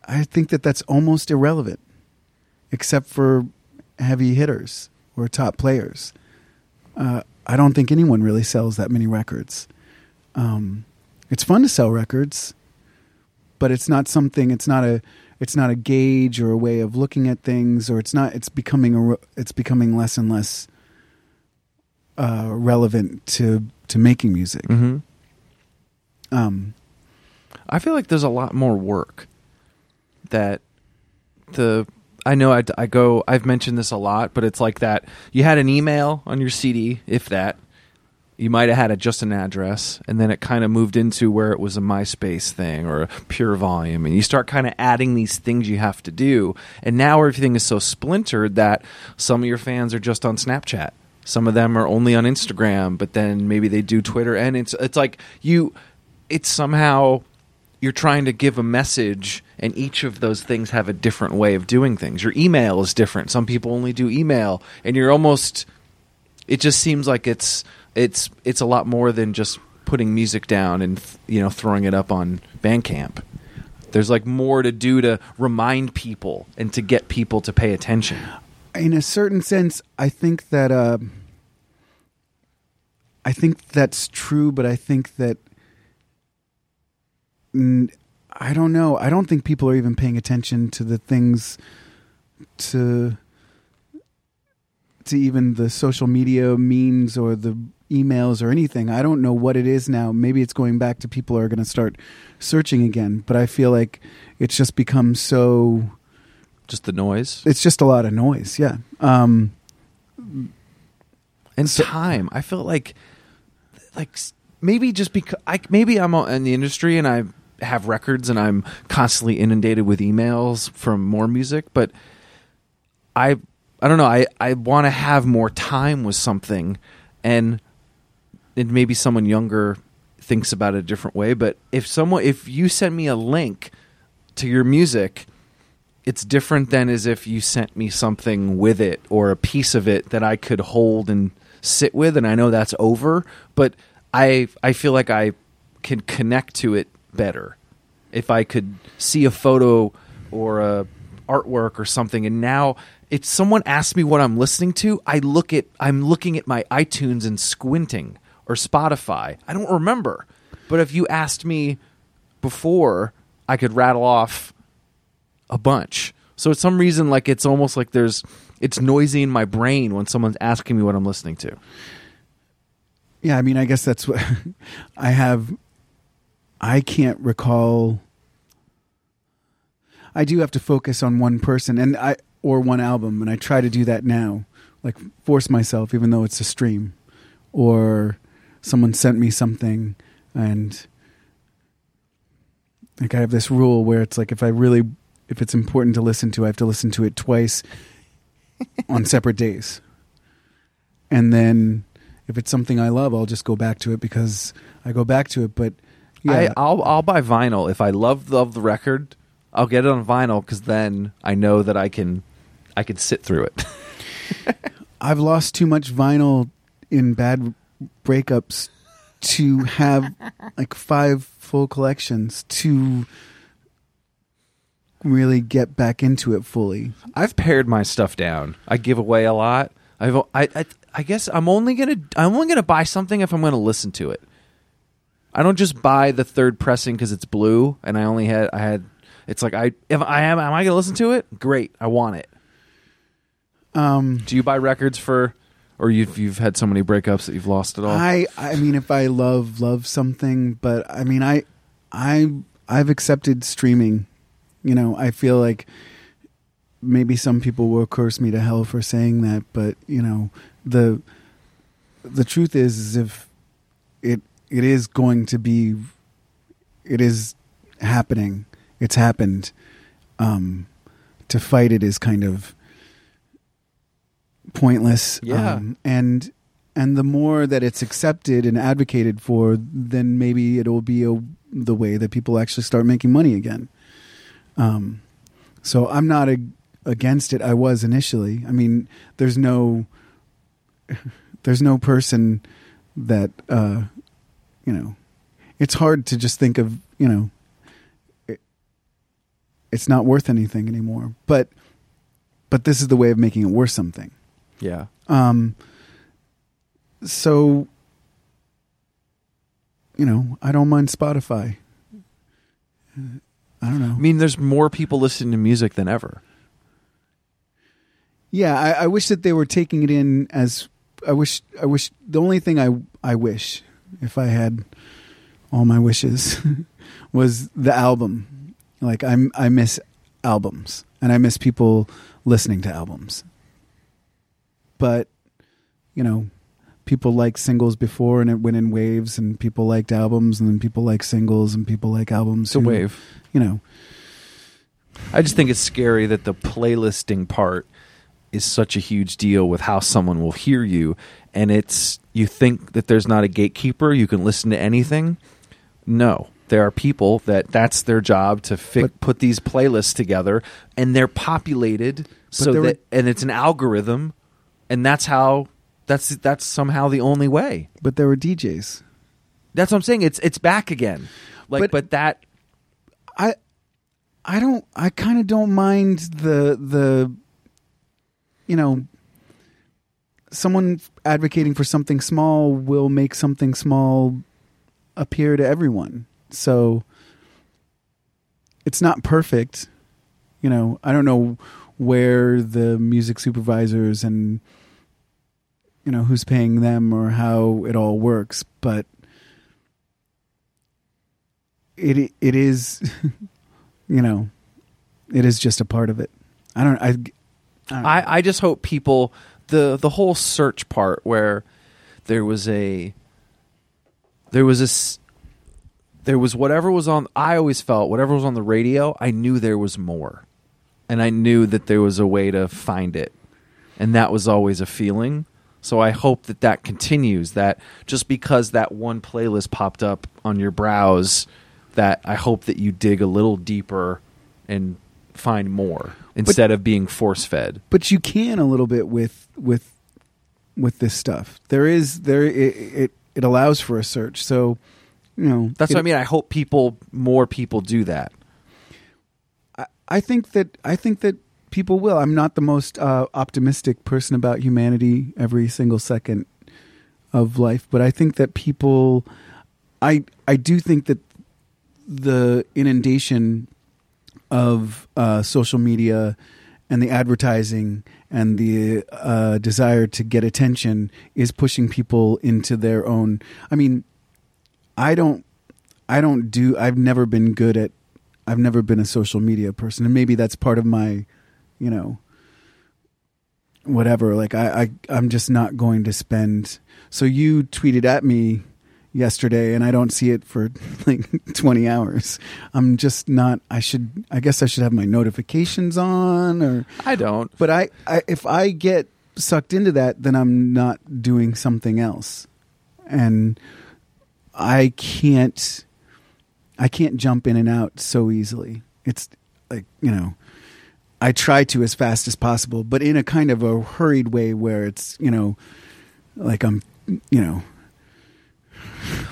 Speaker 3: i think that that's almost irrelevant except for heavy hitters or top players. Uh, i don't think anyone really sells that many records. Um, it's fun to sell records but it's not something it's not a it's not a gauge or a way of looking at things or it's not it's becoming a it's becoming less and less uh, relevant to to making music.
Speaker 1: Mm-hmm.
Speaker 3: um
Speaker 1: I feel like there's a lot more work that the I know I, I go I've mentioned this a lot, but it's like that you had an email on your CD, if that. You might have had a, just an address, and then it kind of moved into where it was a MySpace thing or a PureVolume, and you start kind of adding these things you have to do, and now everything is so splintered that some of your fans are just on Snapchat, some of them are only on Instagram, but then maybe they do Twitter, and it's it's like you, it's somehow you're trying to give a message and each of those things have a different way of doing things. Your email is different. Some people only do email and you're almost it just seems like it's it's it's a lot more than just putting music down and you know throwing it up on bandcamp. There's like more to do to remind people and to get people to pay attention.
Speaker 3: In a certain sense, I think that uh, I think that's true, but I think that I don't know. I don't think people are even paying attention to the things to to even the social media means or the emails or anything. I don't know what it is now. Maybe it's going back to people are going to start searching again, but I feel like it's just become so
Speaker 1: Just the noise
Speaker 3: it's just a lot of noise. Yeah. Um
Speaker 1: and time. I feel like like maybe just because I maybe I'm in the industry and I have records and I'm constantly inundated with emails from more music, but I I don't know. I I want to have more time with something, and and maybe someone younger thinks about it a different way. But if someone if you send me a link to your music, it's different than as if you sent me something with it or a piece of it that I could hold and sit with. And I know that's over, but I I feel like I can connect to it better if I could see a photo or a artwork or something. And now, if someone asks me what I'm listening to, I look at I'm looking at my iTunes and squinting or Spotify. I don't remember, but if you asked me before, I could rattle off a bunch. So it's some reason like it's almost like there's it's noisy in my brain when someone's asking me what I'm listening to.
Speaker 3: Yeah, I mean, I guess that's what I have. I can't recall. I do have to focus on one person and I or one album, and I try to do that now. Like force myself, even though it's a stream, or someone sent me something, and like I have this rule where it's like if I really, if it's important to listen to, I have to listen to it twice on separate days, and then if it's something I love, I'll just go back to it because I go back to it. But yeah,
Speaker 1: I, I'll I'll buy vinyl if I love love the record. I'll get it on vinyl because then I know that I can I can sit through it.
Speaker 3: I've lost too much vinyl in bad breakups to have like five full collections to really get back into it fully.
Speaker 1: I've pared my stuff down. I give away a lot. I've I I, I guess I'm only gonna I'm only gonna buy something if I'm gonna listen to it. I don't just buy the third pressing because it's blue and I only had I had. It's like I if I am am I gonna listen to it? Great, I want it.
Speaker 3: Um,
Speaker 1: Do you buy records for, or you've you've had so many breakups that you've lost it all?
Speaker 3: I I mean, if I love love something, but I mean, I I I've accepted streaming. You know, I feel like maybe some people will curse me to hell for saying that, but you know, the the truth is, is if it it is going to be, it is happening. It's happened. Um, to fight it is kind of pointless.
Speaker 1: Yeah.
Speaker 3: Um, and and the more that it's accepted and advocated for, then maybe it'll be a, the way that people actually start making money again. Um, so I'm not a, against it. I was initially. I mean, there's no there's no person that uh, you know. It's hard to just think of you know. It, it's not worth anything anymore. But but this is the way of making it worth something.
Speaker 1: yeah.
Speaker 3: Um, so, you know, I don't mind Spotify. I don't know.
Speaker 1: I mean, there's more people listening to music than ever.
Speaker 3: Yeah, I, I wish that they were taking it in as. I wish. I wish. The only thing I I wish, if I had all my wishes, was the album. Like I'm. I miss albums, and I miss people listening to albums. But, you know, people like singles before, and it went in waves, and people liked albums, and then people like singles, and people like albums.
Speaker 1: It's a wave.
Speaker 3: You know.
Speaker 1: I just think it's scary that the playlisting part is such a huge deal with how someone will hear you and it's you think that there's not a gatekeeper you can listen to anything? No. There are people that that's their job to fi-
Speaker 3: But-
Speaker 1: put these playlists together and they're populated so
Speaker 3: there were-
Speaker 1: that and it's an algorithm and that's how that's that's somehow the only way.
Speaker 3: But there were DJs.
Speaker 1: that's what i'm saying. It's it's back again. Like
Speaker 3: But-
Speaker 1: but that
Speaker 3: I I don't I kind of don't mind the the you know someone advocating for something small will make something small appear to everyone. So it's not perfect. You know, I don't know where the music supervisors and you know who's paying them or how it all works, but it it is you know it is just a part of it. I don't I I, don't.
Speaker 1: I, I just hope people the the whole search part where there was a there was this there was whatever was on I always felt whatever was on the radio I knew there was more. And I knew that there was a way to find it. And that was always a feeling. So I hope that that continues that just because that one playlist popped up on your browse that I hope that you dig a little deeper and find more instead of being force fed
Speaker 3: but you can a little bit with with with this stuff. There is there it it, it allows for a search. So you know
Speaker 1: That's
Speaker 3: it-
Speaker 1: what I mean. I hope people, more people, do that.
Speaker 3: I, I think that I think that people will. I'm not the most uh, optimistic person about humanity every single second of life, but I think that people, I I do think that the inundation of uh, social media and the advertising and the uh, desire to get attention is pushing people into their own. I mean, I don't I don't do I've never been good at I've never been a social media person. And maybe that's part of my you know whatever. Like I, I I'm just not going to spend. So you tweeted at me yesterday and I don't see it for like 20 hours. I'm just not I should I guess I should have my notifications on or
Speaker 1: I don't.
Speaker 3: but I, I if I get sucked into that, then I'm not doing something else, and I can't I can't jump in and out so easily. It's like you know. I try to as fast as possible, but in a kind of a hurried way where it's, you know, like I'm, you know,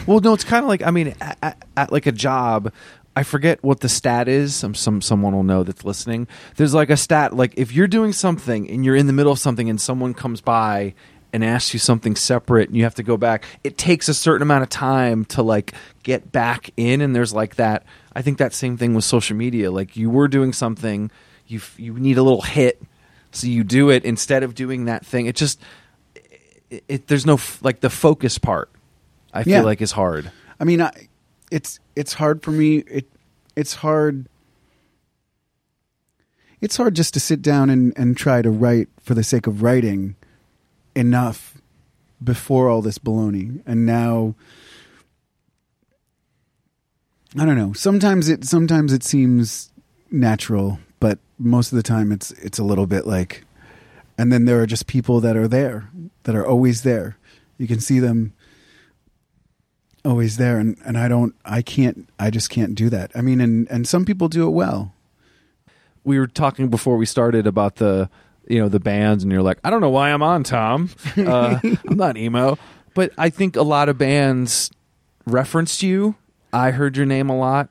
Speaker 1: Well, no, it's kind of like I mean, at, at, like a job. I forget what the stat is. Some some someone will know that's listening. There's like a stat like if you're doing something and you're in the middle of something and someone comes by and asks you something separate and you have to go back, it takes a certain amount of time to like get back in. And there's like that. I think that same thing with social media. Like you were doing something, you you need a little hit, so you do it instead of doing that thing. It just it, it there's no f- like the focus part. I feel
Speaker 3: Yeah.
Speaker 1: like is hard.
Speaker 3: I mean, I, it's it's hard for me. It it's hard. It's hard just to sit down and, and try to write for the sake of writing enough before all this baloney, and now I don't know. Sometimes it sometimes it seems natural, but most of the time it's it's a little bit like. And then there are just people that are there, that are always there. You can see them always there and, and I don't I can't I just can't do that. I mean and and some people do it well.
Speaker 1: we were talking before we started about the you know the bands and you're like i don't know why i'm on tom uh, i'm not emo but i think a lot of bands referenced you i heard your name a lot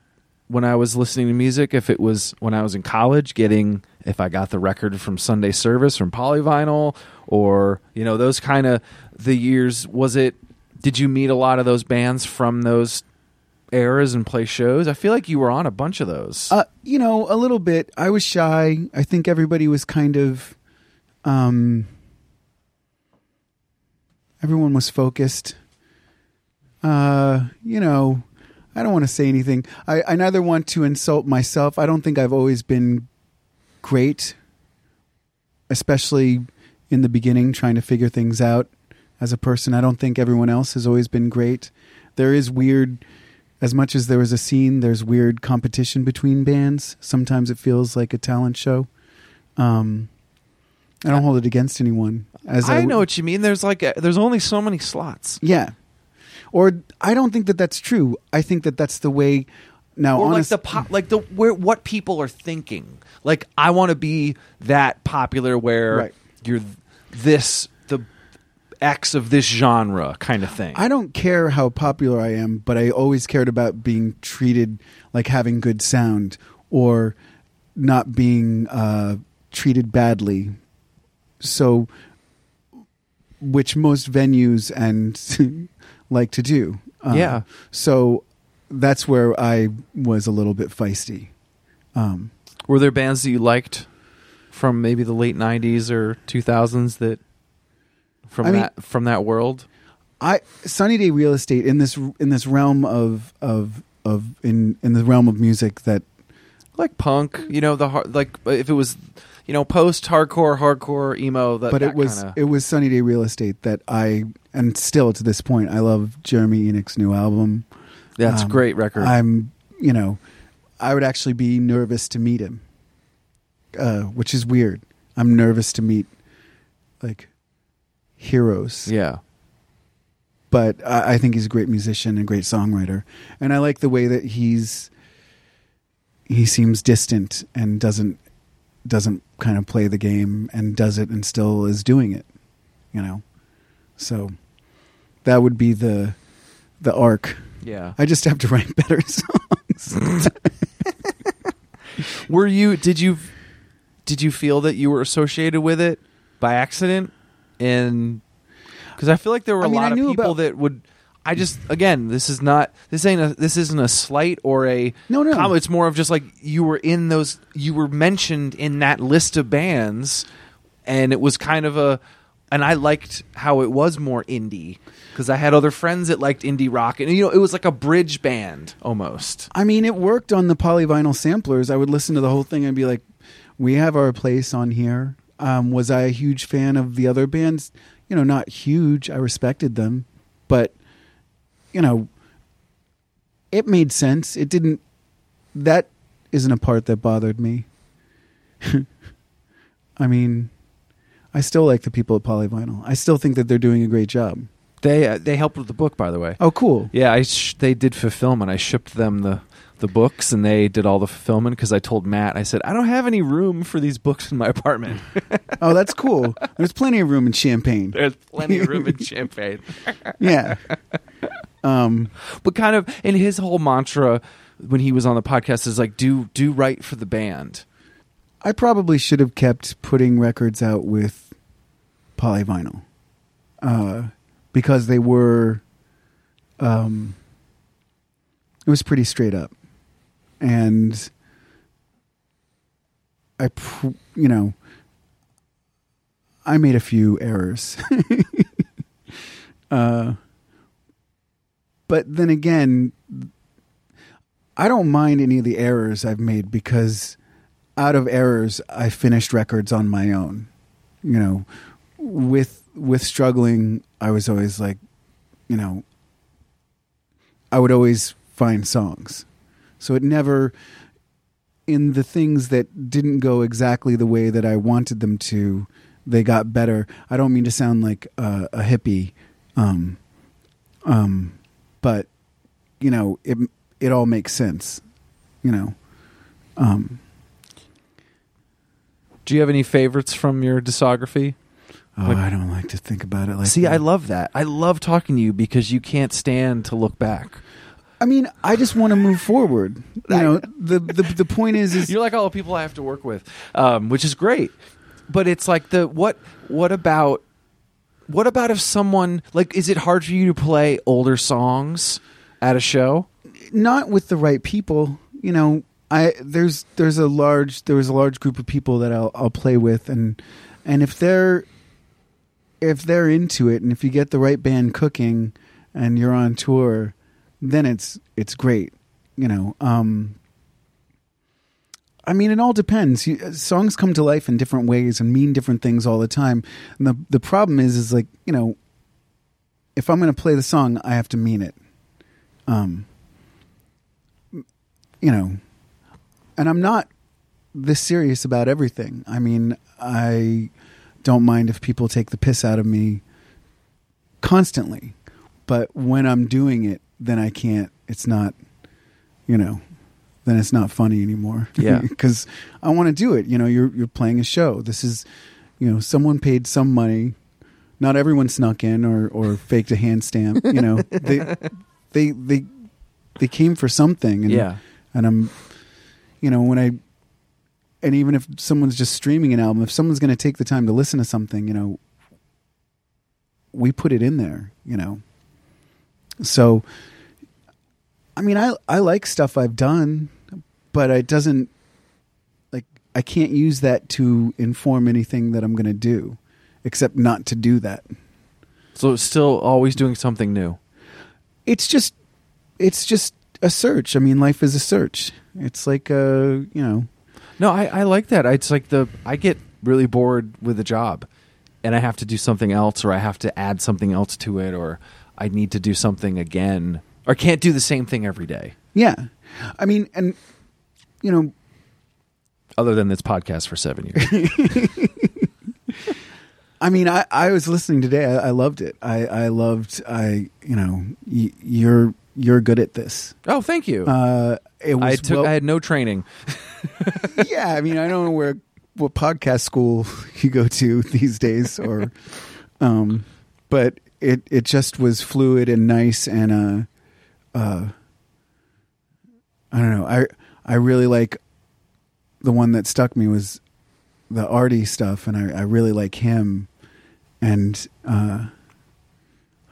Speaker 1: when i was listening to music if it was when i was in college getting if i got the record from sunday service from polyvinyl or you know those kind of the years was it did you meet a lot of those bands from those eras and play shows i feel like you were on a bunch of those
Speaker 3: Uh you know, a little bit. I was shy. I think everybody was kind of um everyone was focused. Uh, you know, I don't want to say anything. I, I neither want to insult myself. I don't think I've always been great, especially in the beginning, trying to figure things out as a person. I don't think everyone else has always been great. There is weird, as much as there is a scene, there's weird competition between bands. Sometimes it feels like a talent show. Um, I don't hold it against anyone. As I,
Speaker 1: I know what you mean. There's like a, there's only so many slots.
Speaker 3: Yeah. Or I don't think that that's true. I think that that's the way. Now,
Speaker 1: Or like the pop, like the where what people are thinking. Like I want to be that popular where
Speaker 3: Right.
Speaker 1: you're this the X of this genre kind of thing.
Speaker 3: I don't care how popular I am, but I always cared about being treated like having good sound or not being uh, treated badly. So which most venues and like to do. Uh,
Speaker 1: Yeah.
Speaker 3: So that's where I was a little bit feisty. Um,
Speaker 1: Were there bands that you liked from maybe the late '90s or 2000s that from
Speaker 3: I mean-
Speaker 1: that from that world?
Speaker 3: I Sunny Day Real Estate in this in this realm of of of in in the realm of music that
Speaker 1: Like punk, you know, the hard, like if it was, you know, post hardcore, hardcore emo. That,
Speaker 3: but
Speaker 1: that
Speaker 3: it was
Speaker 1: kinda-
Speaker 3: it was Sunny Day Real Estate that I and still to this point I love Jeremy Enigk's new album.
Speaker 1: that's a
Speaker 3: um,
Speaker 1: great record.
Speaker 3: I'm you know I would actually be nervous to meet him, uh, which is weird. I'm nervous to meet like heroes.
Speaker 1: yeah,
Speaker 3: but I, I think he's a great musician and great songwriter, and I like the way that he's he seems distant and doesn't doesn't kind of play the game and does it and still is doing it, you know. So that would be the the arc.
Speaker 1: yeah.
Speaker 3: I just have to write better songs.
Speaker 1: Were you? Did you? Did you feel that you were associated with it by accident? And because I feel like there were a
Speaker 3: I mean,
Speaker 1: lot
Speaker 3: I
Speaker 1: of people
Speaker 3: about-
Speaker 1: that would. I just again, this is not. This ain't a. This isn't a slight or a.
Speaker 3: No, no.
Speaker 1: com- It's more of just like you were in those. You were mentioned in that list of bands, and it was kind of a. And I liked how it was more indie because I had other friends that liked indie rock, and you know, it was like a bridge band almost.
Speaker 3: I mean, it worked on the polyvinyl samplers. I would listen to the whole thing and be like, "We have our place on here." Um, was I a huge fan of the other bands? You know, not huge. I respected them, but you know, it made sense. It didn't. That isn't a part that bothered me. I mean, I still like the people at Polyvinyl. I still think that they're doing a great job.
Speaker 1: They uh, they helped with the book, by the way.
Speaker 3: Oh, cool.
Speaker 1: Yeah, I sh- they did fulfillment. I shipped them the the books, and they did all the fulfillment because I told Matt, I said, I don't have any room for these books in my apartment.
Speaker 3: Oh, that's cool. There's plenty of room in Champaign.
Speaker 1: There's plenty of room in Champaign.
Speaker 3: Yeah. Um,
Speaker 1: But kind of, in his whole mantra when he was on the podcast is like, do do right for the band.
Speaker 3: I probably should have kept putting records out with polyvinyl uh, because they were. Um, it was pretty straight up, and I, you know, I made a few errors. uh, but then again, I don't mind any of the errors I've made because out of errors, I finished records on my own. You know, with with struggling, I was always like, you know, I would always find songs. So it never in the things that didn't go exactly the way that I wanted them to, they got better. I don't mean to sound like uh, a hippie, um, um, but you know, it it all makes sense. You know, um,
Speaker 1: Do you have any favorites from your discography?
Speaker 3: oh,
Speaker 1: Like-
Speaker 3: I don't like to think about it like.
Speaker 1: See,
Speaker 3: that.
Speaker 1: I love that. I love talking to you because you can't stand to look back.
Speaker 3: I mean, I just want to move forward. You know, the the the point is, is
Speaker 1: You're like all the people I have to work with, um, which is great. But it's like the what? What about? What about if someone like? Is it hard for you to play older songs at a show?
Speaker 3: not with the right people. You know, I there's there's a large there was a large group of people that I'll I'll play with, and and if they're if they're into it, and if you get the right band cooking, and you're on tour, then it's it's great. You know, um, I mean, it all depends. You, songs come to life in different ways and mean different things all the time. And the the problem is, is like you know, if I'm going to play the song, I have to mean it. Um, you know, and I'm not this serious about everything. I mean, I don't mind if people take the piss out of me constantly, but when I'm doing it, then I can't. It's not, you know, then it's not funny anymore.
Speaker 1: Yeah.
Speaker 3: because I want to do it. You know, you're you're playing a show. This is, you know, someone paid some money. Not everyone snuck in or or faked a hand stamp. You know, they they they they came for something. And,
Speaker 1: Yeah.
Speaker 3: and I'm, you know, when I, and even if someone's just streaming an album, if someone's going to take the time to listen to something, you know, we put it in there, you know. So, I mean, I I like stuff I've done, but it doesn't like I can't use that to inform anything that I'm going to do, except not to do that.
Speaker 1: So it's still always doing something new.
Speaker 3: It's just it's just a search. I mean, life is a search. It's like a you know,
Speaker 1: No, I, I like that. It's like the I get really bored with a job, and I have to do something else, or I have to add something else to it, or I need to do something again, or can't do the same thing every day.
Speaker 3: yeah. I mean, and you know,
Speaker 1: Other than this podcast for seven years.
Speaker 3: I mean, I, I was listening today. I, I loved it. I, I loved. I you know, y- you're you're good at this.
Speaker 1: oh, thank you.
Speaker 3: Uh, it was
Speaker 1: I took.
Speaker 3: well-
Speaker 1: I had no training.
Speaker 3: yeah. I mean, I don't know where what podcast school you go to these days, or, um, but it it just was fluid and nice and uh, uh, I don't know. I I really like the one that stuck me was the Artie stuff, and I I really like him, and uh,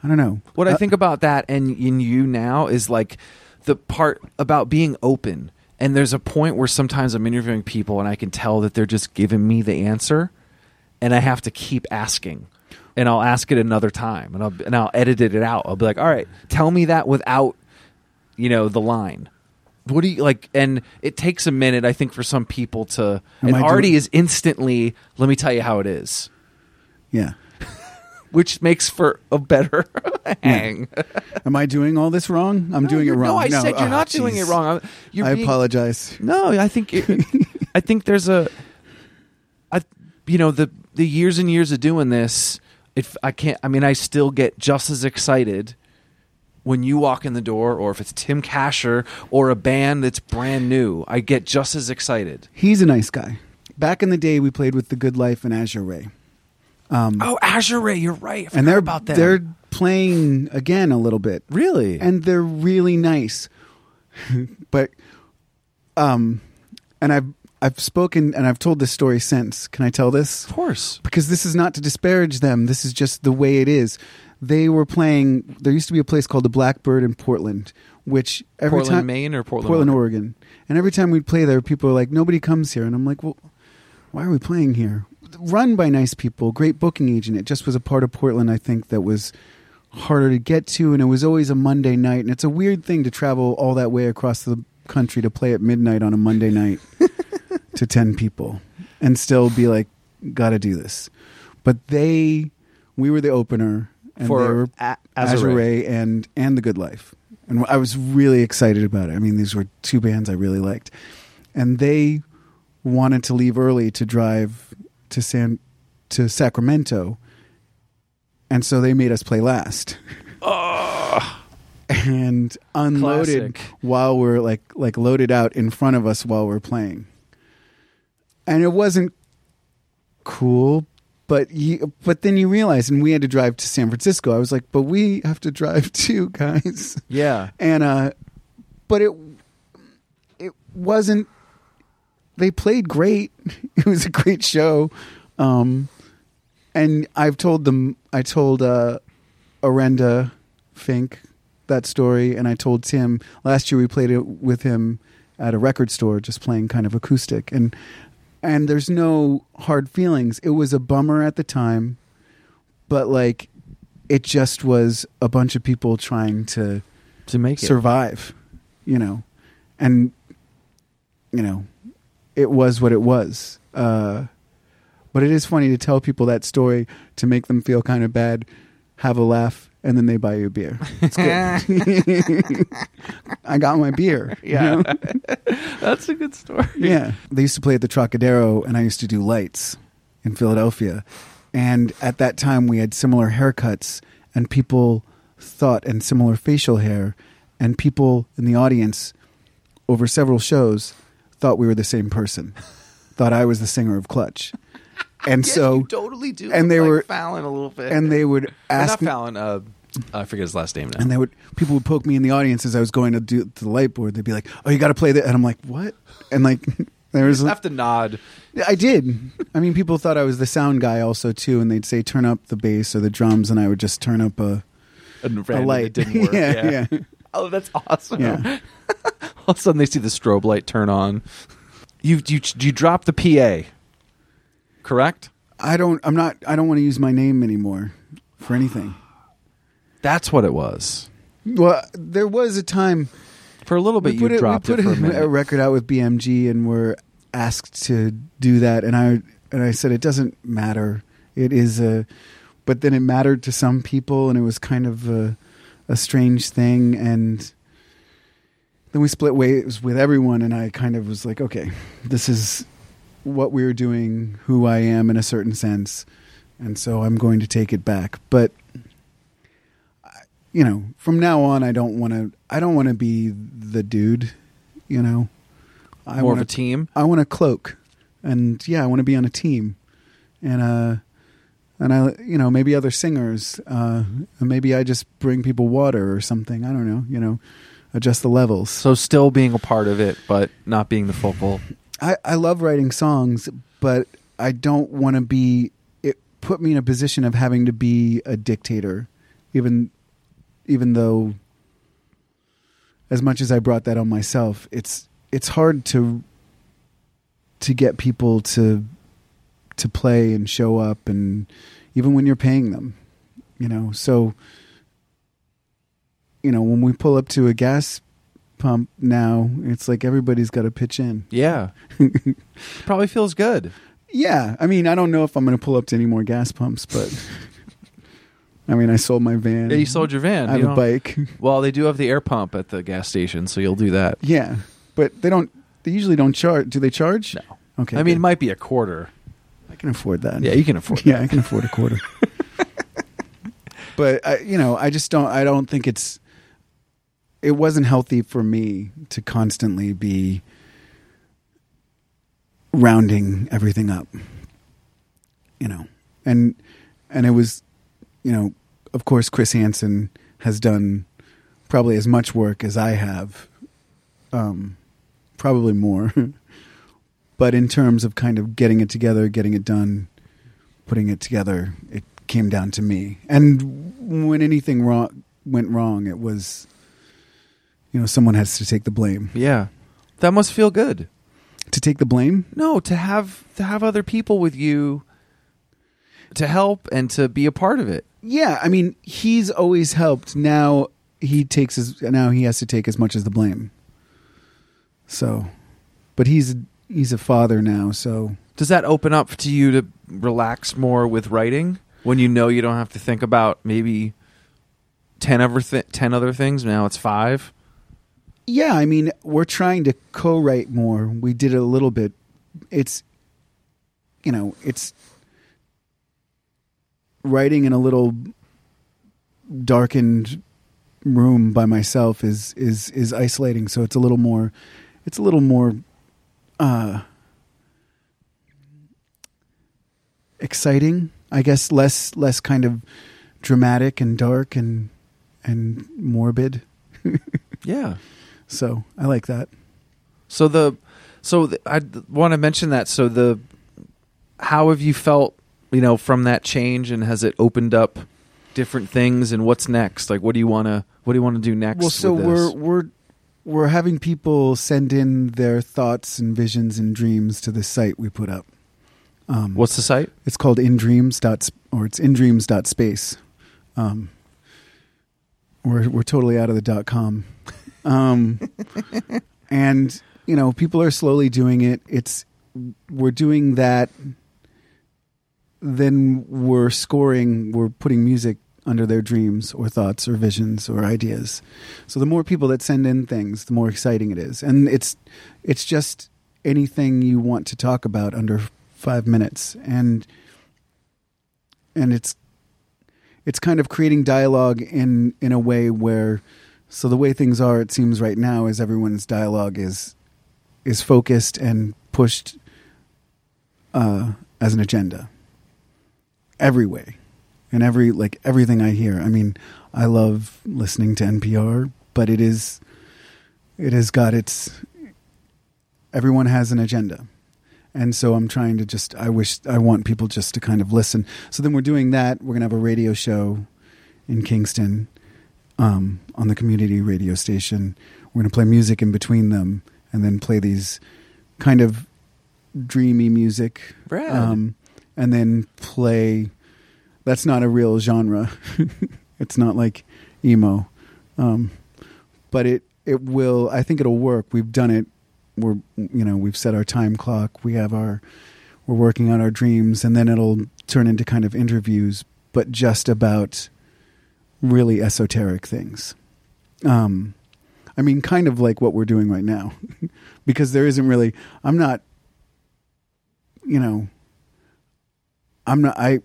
Speaker 3: I don't know
Speaker 1: What I
Speaker 3: Uh,
Speaker 1: think about that and in you now is like the part about being open. And there's a point where sometimes I'm interviewing people and I can tell that they're just giving me the answer, and I have to keep asking. And I'll ask it another time, and I'll and I'll edit it out. I'll be like, "All right, tell me that without, you know, the line." What do you like? And it takes a minute, I think, for some people to.
Speaker 3: Am
Speaker 1: and
Speaker 3: I
Speaker 1: Artie
Speaker 3: doing-
Speaker 1: is instantly. Let me tell you how it is,
Speaker 3: yeah.
Speaker 1: which makes for a better hang.
Speaker 3: Am I doing all this wrong? I'm doing it wrong.
Speaker 1: No, I said you're
Speaker 3: oh,
Speaker 1: not doing it wrong. You're
Speaker 3: I
Speaker 1: being-
Speaker 3: apologize.
Speaker 1: No, I think it, I think there's a, I, you know, the the years and years of doing this. If I can't, I mean, I still get just as excited when you walk in the door, or if it's Tim Kasher or a band that's brand new. I get just as excited.
Speaker 3: He's a nice guy. Back in the day, we played with the Good Life and Azure Ray,
Speaker 1: Oh, Azure Ray, you're right. I
Speaker 3: and they're
Speaker 1: about that.
Speaker 3: they're playing again a little bit,
Speaker 1: really
Speaker 3: and they're really nice. but, um, and I've I've spoken and I've told this story since. Can I tell this?
Speaker 1: of course.
Speaker 3: because this is not to disparage them. This is just the way it is. They were playing. There used to be a place called the Blackbird in Portland, which every
Speaker 1: Portland,
Speaker 3: time
Speaker 1: Maine, or Portland,
Speaker 3: Portland,
Speaker 1: Oregon?
Speaker 3: Oregon. And every time we'd play there, people were like, "Nobody comes here," and I'm like, "Well, why are we playing here?" Run by nice people, great booking agent. It just was a part of Portland, I think, that was harder to get to, and it was always a Monday night. And it's a weird thing to travel all that way across the country to play at midnight on a Monday night to ten people, and still be like, "Got to do this." But they, we were the opener, and
Speaker 1: For
Speaker 3: they were
Speaker 1: A-
Speaker 3: Azure
Speaker 1: Azure
Speaker 3: Ray and and the Good Life, and I was really excited about it. I mean, these were two bands I really liked, and they wanted to leave early to drive to San to Sacramento, and so they made us play last. And unloaded
Speaker 1: Classic.
Speaker 3: while we're like like loaded out in front of us while we're playing, and it wasn't cool. But you, but then you realize, and we had to drive to San Francisco. I was like, but we have to drive too, guys.
Speaker 1: Yeah.
Speaker 3: And uh, but it it wasn't. They played great. It was a great show. Um, and I've told them. I told uh, Orenda Fink that story, and I told Tim last year we played it with him at a record store, just playing kind of acoustic, and and there's no hard feelings. It was a bummer at the time, but like it just was a bunch of people trying to
Speaker 1: To make it.
Speaker 3: survive, you know, and you know, it was what it was. Uh, but it is funny to tell people that story to make them feel kind of bad, have a laugh, and then they buy you a beer. It's good. I got my beer. you
Speaker 1: Yeah.
Speaker 3: know?
Speaker 1: That's a good story.
Speaker 3: Yeah. They used to play at the Trocadero, and I used to do lights in Philadelphia. And at that time, we had similar haircuts, and people thought, and similar facial hair, and people in the audience over several shows thought we were the same person, thought I was the singer of Clutch. And so,
Speaker 1: you totally do.
Speaker 3: and they
Speaker 1: like
Speaker 3: were-
Speaker 1: Fallon a little bit,
Speaker 3: and they would ask
Speaker 1: not
Speaker 3: me,
Speaker 1: Fallon. Uh, I forget his last name now.
Speaker 3: and they would people would poke me in the audience as I was going to do to the light board. They'd be like, "Oh, you got to play that," and I'm like, "What?" And like, There was
Speaker 1: You have to nod.
Speaker 3: I did. I mean, people thought I was the sound guy also too, and they'd say turn up the bass or the drums, and I would just turn up a,
Speaker 1: And
Speaker 3: a light.
Speaker 1: Didn't work.
Speaker 3: yeah, yeah.
Speaker 1: Oh, that's awesome.
Speaker 3: Yeah.
Speaker 1: All of a sudden, they see the strobe light turn on. You you you drop the PA, correct?
Speaker 3: I don't. I'm not. I don't want to use my name anymore for anything.
Speaker 1: That's what it was.
Speaker 3: Well, there was a time
Speaker 1: For a little bit, you
Speaker 3: it, we put
Speaker 1: it for a
Speaker 3: a record out with BMG, and were asked to do that, and I and I said it doesn't matter. It is a, but then it mattered to some people, and it was kind of a, a strange thing, and then we split ways with everyone, and I kind of was like, okay, this is what we're doing, who I am in a certain sense, and so I'm going to take it back, but. You know, from now on, I don't want to. I don't want to be the dude. You know, I
Speaker 1: More
Speaker 3: want
Speaker 1: of a team.
Speaker 3: I want to cloak, and yeah, I want to be on a team, and uh, and I, you know, maybe other singers, uh, and maybe I just bring people water or something. I don't know. You know, adjust the levels.
Speaker 1: So still being a part of it, but not being the focal.
Speaker 3: I, I love writing songs, but I don't want to be. It put me in a position of having to be a dictator, even even though, as much as I brought that on myself, it's it's hard to to get people to to play and show up, and even when you're paying them, you know. So, you know, when we pull up to a gas pump now, it's like everybody's got to pitch in.
Speaker 1: Yeah, probably feels good.
Speaker 3: Yeah, I mean, I don't know if I'm going to pull up to any more gas pumps, but I mean, I sold my van.
Speaker 1: Yeah, you sold your van.
Speaker 3: I have
Speaker 1: you
Speaker 3: a bike.
Speaker 1: Well, they do have the air pump at the gas station, so you'll do that.
Speaker 3: yeah, but they don't. They usually don't charge. Do they charge?
Speaker 1: No.
Speaker 3: Okay.
Speaker 1: I mean, it might be a quarter.
Speaker 3: I can afford that.
Speaker 1: Yeah, you can afford.
Speaker 3: yeah, I can afford a quarter. but I, you know, I just don't. I don't think it's. It wasn't healthy for me to constantly be rounding everything up. You know, and and it was, you know, of course, Chris Hansen has done probably as much work as I have, um, probably more. but in terms of kind of getting it together, getting it done, putting it together, it came down to me. And when anything wrong went wrong, it was, you know, someone has to take the blame.
Speaker 1: Yeah, that must feel good.
Speaker 3: To take the blame?
Speaker 1: No, to have to have other people with you to help and to be a part of it.
Speaker 3: Yeah, I mean, he's always helped. Now he takes his. Now he has to take as much as the blame. So, but he's he's a father now, so
Speaker 1: Does that open up to you to relax more with writing when you know you don't have to think about maybe ten other th- ten other things? Now it's five.
Speaker 3: Yeah, I mean, we're trying to co-write more. We did it a little bit. It's, you know, it's writing in a little darkened room by myself is is is isolating. So it's a little more, it's a little more, uh, exciting. I guess less less kind of dramatic and dark and and morbid.
Speaker 1: Yeah.
Speaker 3: So I like that.
Speaker 1: So the so the, I want to mention that. So the how have you felt? You know, from that change, and has it opened up different things? And what's next? Like, what do you want to what do you want to do next?
Speaker 3: Well, so we're we're we're having people send in their thoughts and visions and dreams to the site we put up. Um,
Speaker 1: what's the site?
Speaker 3: it's called indreams dot or it's indreams dot space. Um, we're we're totally out of the dot com, um, and you know people are slowly doing it. It's we're doing that. Then we're scoring. We're putting music under their dreams or thoughts or visions or ideas. So the more people that send in things, the more exciting it is, and it's it's just anything you want to talk about under five minutes, and and it's it's kind of creating dialogue in in a way where so the way things are it seems right now is everyone's dialogue is is focused and pushed uh, as an agenda every way and every like everything i hear i mean i love listening to npr but it is it has got its everyone has an agenda. And so I'm trying to just, I wish, I want people just to kind of listen. So then we're doing that. We're going to have a radio show in Kingston um, on the community radio station. We're going to play music in between them and then play these kind of dreamy music. Um, and then play, that's not a real genre. it's not like emo. Um, but it, it will, I think it'll work. We've done it we're you know we've set our time clock we have our we're working on our dreams and then it'll turn into kind of interviews but just about really esoteric things. Um i mean kind of like what we're doing right now. Because there isn't really i'm not you know i'm not i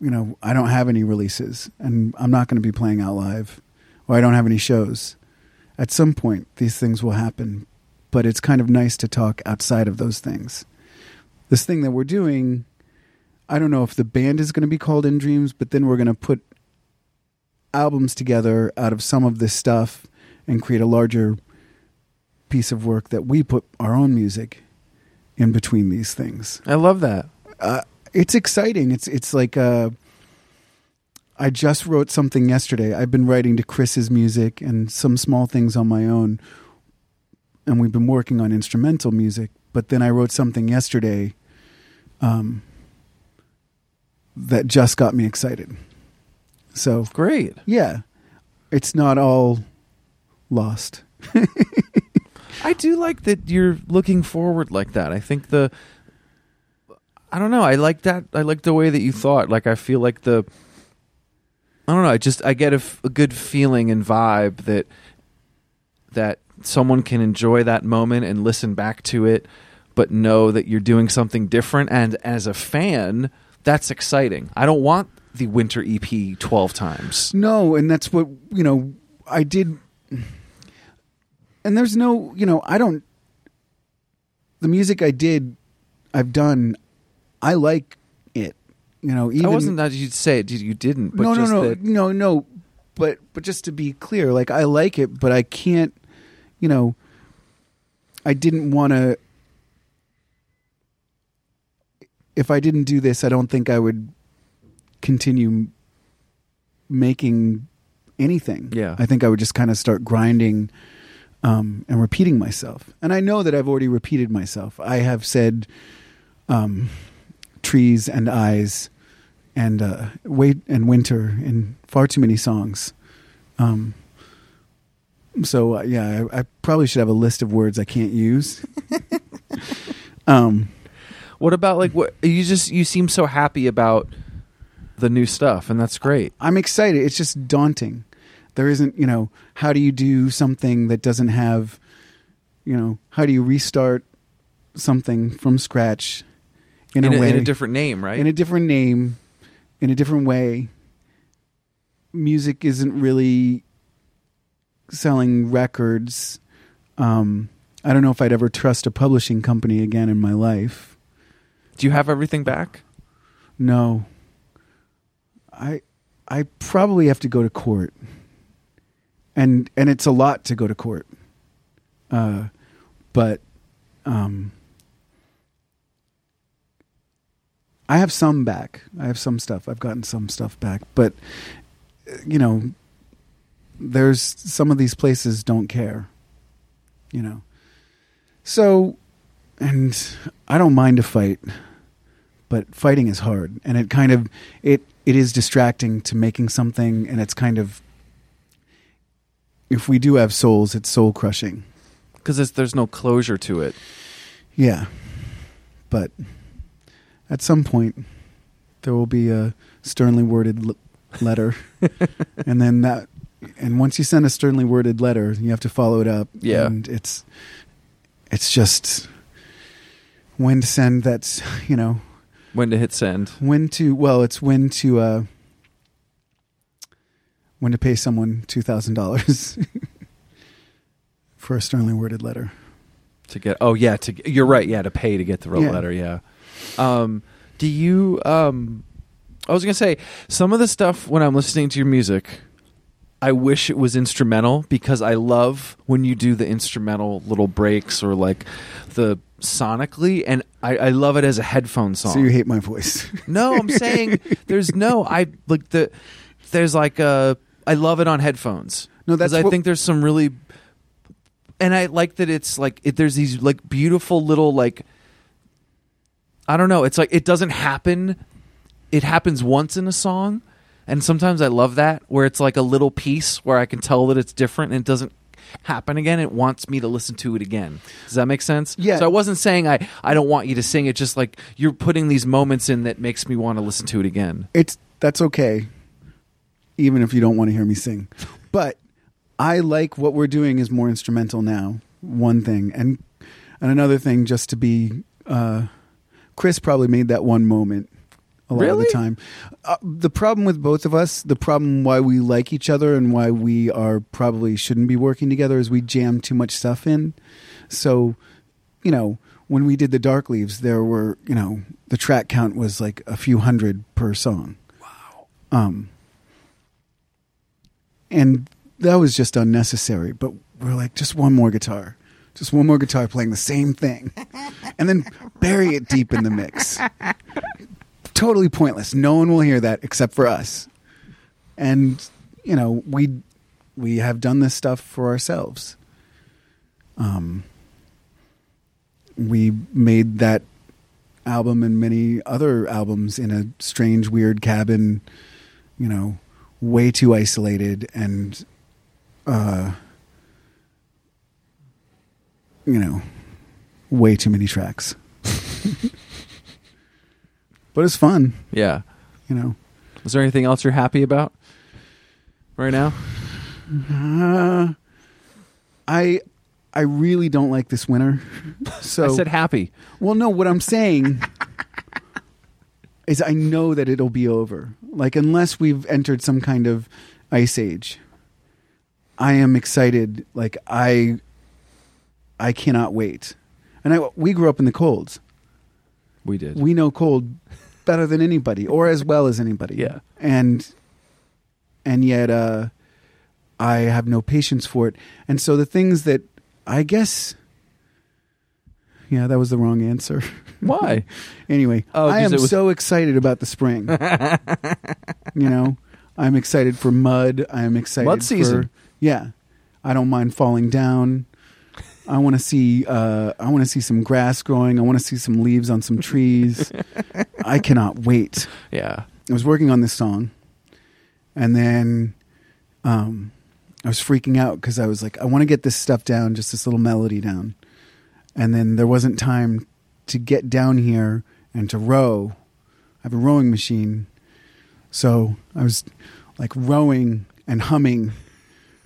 Speaker 3: you know i don't have any releases and i'm not going to be playing out live or i don't have any shows. At some point these things will happen but it's kind of nice to talk outside of those things. This thing that we're doing, I don't know if the band is going to be called In Dreams, but then we're going to put albums together out of some of this stuff and create a larger piece of work that we put our own music in between these things.
Speaker 1: I love that.
Speaker 3: Uh, it's exciting. It's it's like uh, I just wrote something yesterday. I've been writing to Chris's music and some small things on my own and we've been working on instrumental music. But then I wrote something yesterday um, that just got me excited. So
Speaker 1: Great.
Speaker 3: yeah, it's not all lost.
Speaker 1: I do like that you're looking forward like that. I think the I don't know. I like that. I like the way that you thought. Like I feel like the I don't know. I just I get a, f- a good feeling and vibe that that someone can enjoy that moment and listen back to it, but know that you're doing something different. And as a fan, that's exciting. I don't want the winter EP twelve times.
Speaker 3: No, and that's what you know. I did, and there's no, you know, I don't. The music I did, I've done. I like it. You know, even
Speaker 1: I wasn't that you'd say it. You didn't. But
Speaker 3: no, no,
Speaker 1: just
Speaker 3: no,
Speaker 1: that-
Speaker 3: no, no. But but just to be clear, like I like it, but I can't. You know, I didn't want to. If I didn't do this, I don't think I would continue making anything.
Speaker 1: Yeah.
Speaker 3: I think I would just kind of start grinding um, and repeating myself. And I know that I've already repeated myself. I have said um, trees and eyes and uh, wait and winter in far too many songs. Um, so uh, yeah, I, I probably should have a list of words I can't use. um,
Speaker 1: What about like what you just you seem so happy about the new stuff and that's great.
Speaker 3: I'm excited. It's just daunting. There isn't, you know, how do you do something that doesn't have, you know, how do you restart something from scratch in,
Speaker 1: In,
Speaker 3: a
Speaker 1: a,
Speaker 3: way,
Speaker 1: in a different name, right?
Speaker 3: in a different name, in a different way. Music isn't really selling records. Um, I don't know if I'd ever trust a publishing company again in my life.
Speaker 1: Do you have everything back?
Speaker 3: No. I I probably have to go to court. And and it's a lot to go to court. Uh but um I have some back. I have some stuff. I've gotten some stuff back, but you know, there's some of these places don't care. You know. So and I don't mind a fight but fighting is hard and it kind of it it is distracting to making something and it's kind of if we do have souls it's soul crushing
Speaker 1: Because there's no closure to it.
Speaker 3: yeah but at some point there will be a sternly worded l- letter and then that and once you send a sternly worded letter you have to follow it up
Speaker 1: Yeah.
Speaker 3: and it's it's just when to send that's you know
Speaker 1: When to hit send.
Speaker 3: when to well it's when to uh when to pay someone two thousand dollars for a sternly worded letter
Speaker 1: to get oh yeah to you're right yeah to pay to get the real
Speaker 3: Yeah.
Speaker 1: letter yeah um do you um i was gonna say some of the stuff when i'm listening to your music I wish it was instrumental because I love when you do the instrumental little breaks or like the sonically, and I, I love it as a headphone song.
Speaker 3: So you hate my voice.
Speaker 1: No, I'm saying there's no. I like the. There's like a. I love it on headphones.
Speaker 3: No, that's
Speaker 1: 'Cause I
Speaker 3: what-
Speaker 1: think there's some really. And I like that it's like it, there's these like beautiful little like. I don't know. It's like it doesn't happen. It happens once in a song, and sometimes I love that where it's like a little piece where I can tell that it's different and it doesn't happen again. It wants me to listen to it again. Does that make sense?
Speaker 3: Yeah.
Speaker 1: So I wasn't saying I I don't want you to sing it. Just like you're putting these moments in that makes me want to listen to it again.
Speaker 3: it's that's okay, even if you don't want to hear me sing. But I like what we're doing is more instrumental now. One thing, and and another thing, just to be, uh, Chris probably made that one moment a lot of
Speaker 1: Really?
Speaker 3: the time. Uh, the problem with both of us, the problem why we like each other and why we are probably shouldn't be working together is we jam too much stuff in. So, you know, when we did the Dark Leaves, there were, you know, the track count was like a few hundred per song. Wow. Um, and that was just unnecessary. But we're like, just one more guitar, just one more guitar playing the same thing, and then bury it deep in the mix. Totally pointless. No one will hear that except for us. And you know, we we have done this stuff for ourselves. Um, we made that album and many other albums in a strange, weird cabin, you know, way too isolated and, uh, you know, way too many tracks. but it's fun,
Speaker 1: Yeah.
Speaker 3: you know.
Speaker 1: Is there anything else you're happy about right now?
Speaker 3: Uh, I I really don't like this winter. So
Speaker 1: I said happy.
Speaker 3: Well, no, what I'm saying is I know that it'll be over. Like unless we've entered some kind of ice age. I am excited. Like I I cannot wait. And I we grew up in the cold.
Speaker 1: We did.
Speaker 3: We know cold better than anybody or as well as anybody.
Speaker 1: Yeah.
Speaker 3: And and yet uh I have no patience for it. And so the things that I guess Yeah, that was the wrong answer.
Speaker 1: Why?
Speaker 3: Anyway,
Speaker 1: Oh,
Speaker 3: I am
Speaker 1: was-
Speaker 3: so excited about the spring. you know, I'm excited for mud. I'm excited
Speaker 1: Mud season.
Speaker 3: For, yeah, I don't mind falling down. I want to see. Uh, I want to see some grass growing. I want to see some leaves on some trees. I cannot wait.
Speaker 1: Yeah.
Speaker 3: I was working on this song, and then um, I was freaking out because I was like, I want to get this stuff down, just this little melody down, and then there wasn't time to get down here and to row. I have a rowing machine, so I was like rowing and humming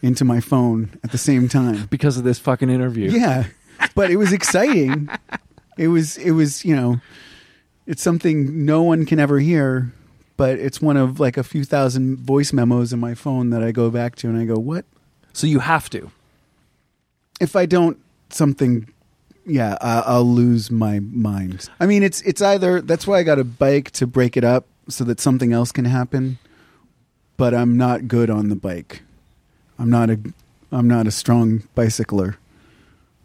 Speaker 3: into my phone at the same time.
Speaker 1: Because of this fucking interview.
Speaker 3: Yeah, but it was exciting. it was it was you know, it's something no one can ever hear, but it's one of like a few thousand voice memos in my phone that I go back to and I go, what
Speaker 1: So you have to.
Speaker 3: if I don't something? Yeah, I, I'll lose my mind. I mean, it's it's either that's why I got a bike to break it up so that something else can happen, but I'm not good on the bike. I'm not a I'm not a strong bicycler.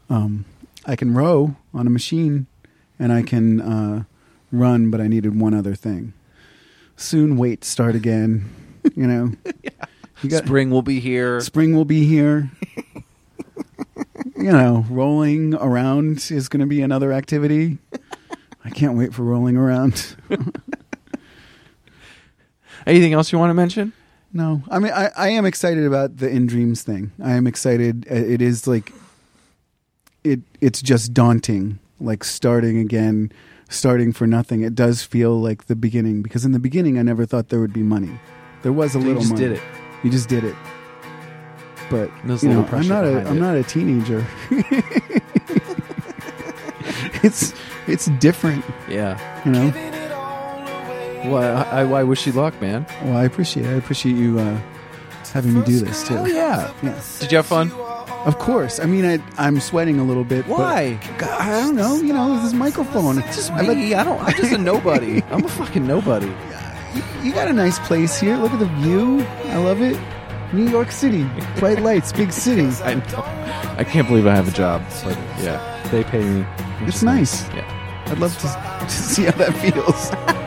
Speaker 3: Um, I can row on a machine, and I can uh, run, but I needed one other thing. Soon, weights start again. You know, you got,
Speaker 1: Spring will be here.
Speaker 3: spring will be here. you know, rolling around is going to be another activity. I can't wait for rolling around.
Speaker 1: Anything else you want to mention?
Speaker 3: No, I mean, I, I am excited about the in dreams thing. I am excited. Uh, It is like, it it's just daunting. Like starting again, starting for nothing. It does feel like the beginning because in the beginning I never thought there would be money. There was a
Speaker 1: You
Speaker 3: little You
Speaker 1: just
Speaker 3: money.
Speaker 1: did it.
Speaker 3: You just did it. But you know, I'm not a
Speaker 1: behind
Speaker 3: I'm not a teenager. it's it's different,
Speaker 1: Yeah.
Speaker 3: you know.
Speaker 1: Well, I, I wish you luck, man.
Speaker 3: Well, I appreciate it. I appreciate you uh, having me do this too.
Speaker 1: Hell yeah.
Speaker 3: Yeah.
Speaker 1: Did you have fun?
Speaker 3: Of course. I mean, I, I'm sweating a little bit. but-
Speaker 1: Why?
Speaker 3: God, I don't know. You know, this microphone.
Speaker 1: It's just
Speaker 3: I let-
Speaker 1: me. I don't. I'm just a nobody. I'm a fucking nobody.
Speaker 3: you got a nice place here. Look at the view. I love it.
Speaker 2: New York City, bright lights, big city.
Speaker 1: I know. I can't believe I have a job, but yeah, they pay me. which
Speaker 2: It's
Speaker 1: is
Speaker 2: nice.
Speaker 1: Yeah.
Speaker 2: I'd love to, to see how that feels.